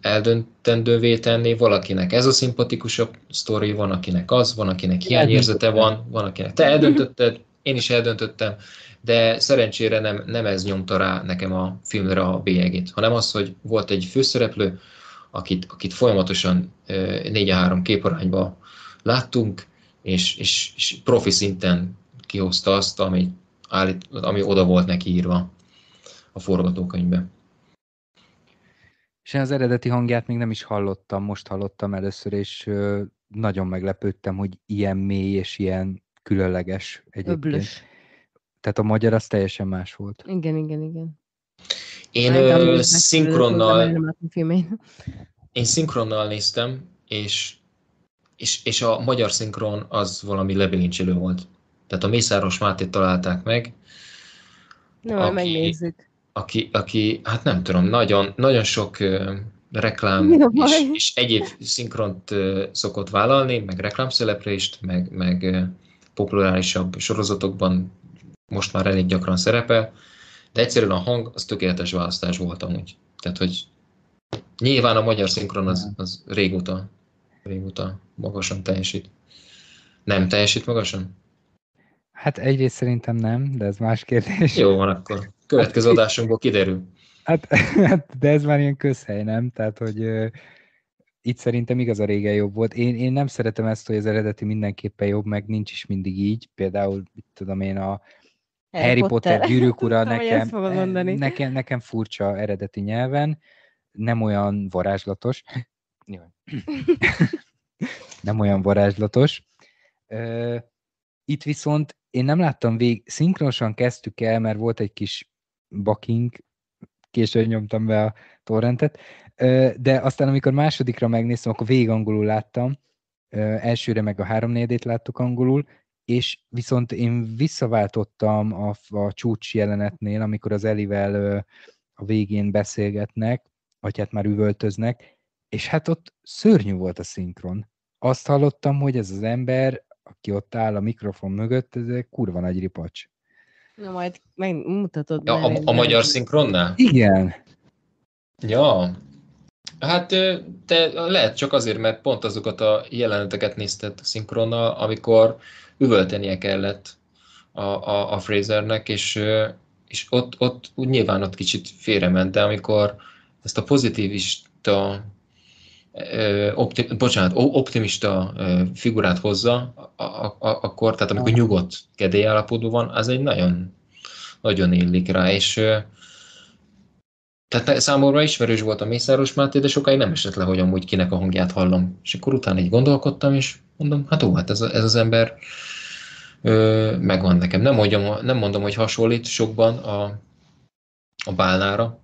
eldöntendővé tenni, valakinek ez a szimpatikusabb sztori, van akinek az, van akinek hiányérzete van, van akinek te eldöntötted, én is eldöntöttem, de szerencsére nem, nem ez nyomta rá nekem a filmre a bélyegét, hanem az, hogy volt egy főszereplő, akit, akit folyamatosan 4-3 képarányba láttunk, és, és, és profi szinten kihozta azt, ami, állít, ami oda volt neki írva a forgatókönyvbe. És én az eredeti hangját még nem is hallottam, most hallottam először, és nagyon meglepődtem, hogy ilyen mély és ilyen különleges egyébként. Öblös. Tehát a magyar az teljesen más volt. Igen, igen, igen. Én ö, szinkronnal, én szinkronnal néztem, és, és, és a magyar szinkron az valami lebilincselő volt. Tehát a Mészáros Mátét találták meg. Na, aki, megnézzük. Aki, aki, hát nem tudom, nagyon, nagyon sok reklám és, és egyéb szinkront szokott vállalni, meg reklámszereplést, meg, meg populárisabb sorozatokban most már elég gyakran szerepel, de egyszerűen a hang az tökéletes választás volt amúgy. Tehát, hogy nyilván a magyar szinkron az, az régóta, régóta magasan teljesít. Nem teljesít magasan? Hát egyrészt szerintem nem, de ez más kérdés. Jó van akkor. Következő hát, adásunkból kiderül. Hát, hát, de ez már ilyen közhely, nem? Tehát, hogy uh, itt szerintem igaz a régen jobb volt. Én, én nem szeretem ezt, hogy az eredeti mindenképpen jobb, meg nincs is mindig így. Például, mit tudom én, a, Harry, Harry Potter, Potter gyűrűk ura nekem, nekem, nekem furcsa eredeti nyelven, nem olyan varázslatos. nem olyan varázslatos. Itt viszont én nem láttam vég, szinkronosan kezdtük el, mert volt egy kis bakink, későn nyomtam be a torrentet, de aztán amikor másodikra megnéztem, akkor végig angolul láttam, elsőre meg a 3 4 láttuk angolul, és viszont én visszaváltottam a, a csúcs jelenetnél, amikor az Elivel a végén beszélgetnek, vagy hát már üvöltöznek, és hát ott szörnyű volt a szinkron. Azt hallottam, hogy ez az ember, aki ott áll a mikrofon mögött, ez egy kurva nagy ripacs. Na majd megmutatod. Ja, a, a magyar szinkronnál? Igen. Ja, Hát te lehet csak azért, mert pont azokat a jeleneteket nézted szinkronnal, amikor üvöltenie kellett a, a, a Frasernek, és, és ott, ott úgy nyilván ott kicsit félrement, de amikor ezt a pozitivista opti, bocsánat, optimista figurát hozza, a, a, a, akkor, tehát amikor nyugodt kedélyállapotban van, az egy nagyon, nagyon illik rá, és tehát számomra ismerős volt a Mészáros Máté, de sokáig nem esett le, hogy amúgy kinek a hangját hallom. És akkor utána így gondolkodtam, és mondom, hát ó, hát ez, ez az ember ö, megvan nekem. Nem mondom, nem mondom, hogy hasonlít sokban a, a bálnára,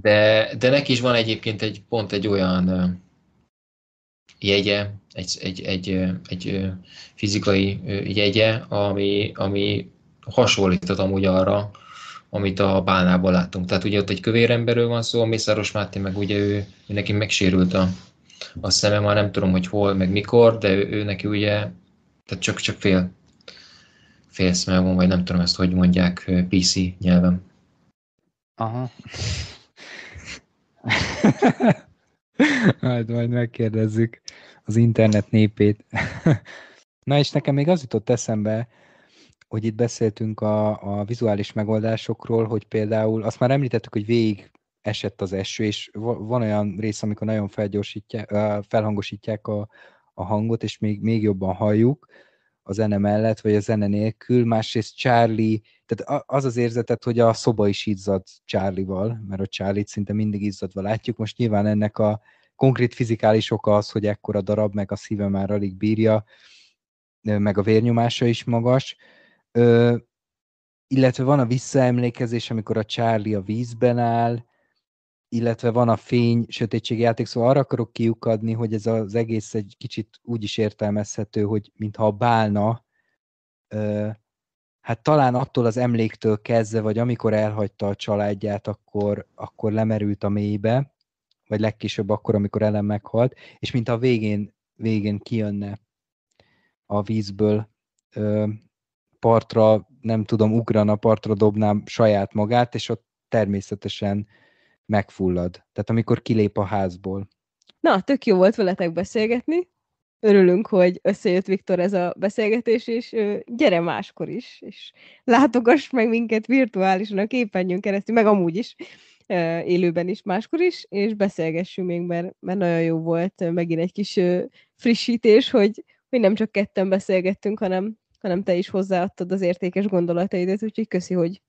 de, de neki is van egyébként egy pont egy olyan jegye, egy, egy, egy, egy fizikai jegye, ami, ami hasonlított amúgy arra, amit a bálnában láttunk. Tehát ugye ott egy kövér emberről van szó, a Mészáros Máté meg ugye ő, ő neki megsérült a, a szeme, már nem tudom, hogy hol, meg mikor, de ő, ő neki ugye, tehát csak, csak fél, fél szeme van, vagy nem tudom ezt, hogy mondják PC nyelven. Aha. majd, majd megkérdezzük az internet népét. Na és nekem még az jutott eszembe, hogy itt beszéltünk a, a vizuális megoldásokról, hogy például azt már említettük, hogy végig esett az eső, és van olyan rész, amikor nagyon felgyorsítják, felhangosítják a, a hangot, és még, még jobban halljuk, a zene mellett, vagy a zene nélkül, másrészt Charlie, tehát az az érzetet, hogy a szoba is izzad Charlie-val, mert a Charlie-t szinte mindig izzadva látjuk. Most nyilván ennek a konkrét fizikális oka az, hogy ekkora darab, meg a szíve már alig bírja, meg a vérnyomása is magas. Ö, illetve van a visszaemlékezés, amikor a Charlie a vízben áll, illetve van a fény sötétség játék, szóval arra akarok kiukadni, hogy ez az egész egy kicsit úgy is értelmezhető, hogy mintha a bálna, hát talán attól az emléktől kezdve, vagy amikor elhagyta a családját, akkor, akkor lemerült a mélybe, vagy legkésőbb akkor, amikor Ellen meghalt, és mint a végén, végén kijönne a vízből, ö, partra, nem tudom, ugrana, partra dobnám saját magát, és ott természetesen megfullad. Tehát amikor kilép a házból. Na, tök jó volt veletek beszélgetni. Örülünk, hogy összejött Viktor ez a beszélgetés, és gyere máskor is, és látogass meg minket virtuálisan a képernyőn keresztül, meg amúgy is, élőben is máskor is, és beszélgessünk még, mert, mert nagyon jó volt megint egy kis frissítés, hogy, hogy nem csak ketten beszélgettünk, hanem, hanem te is hozzáadtad az értékes gondolataidat, úgyhogy köszi, hogy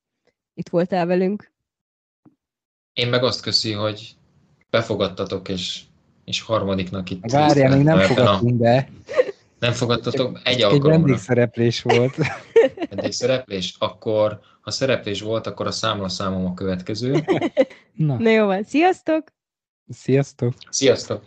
itt voltál velünk. Én meg azt köszi, hogy befogadtatok, és, és harmadiknak itt. Várjál, még nem fogadtunk a... be. Nem fogadtatok egy Egy vendégszereplés volt. Vendégszereplés? Akkor, ha szereplés volt, akkor a számom a következő. Na. Na jó van, sziasztok! Sziasztok! Sziasztok!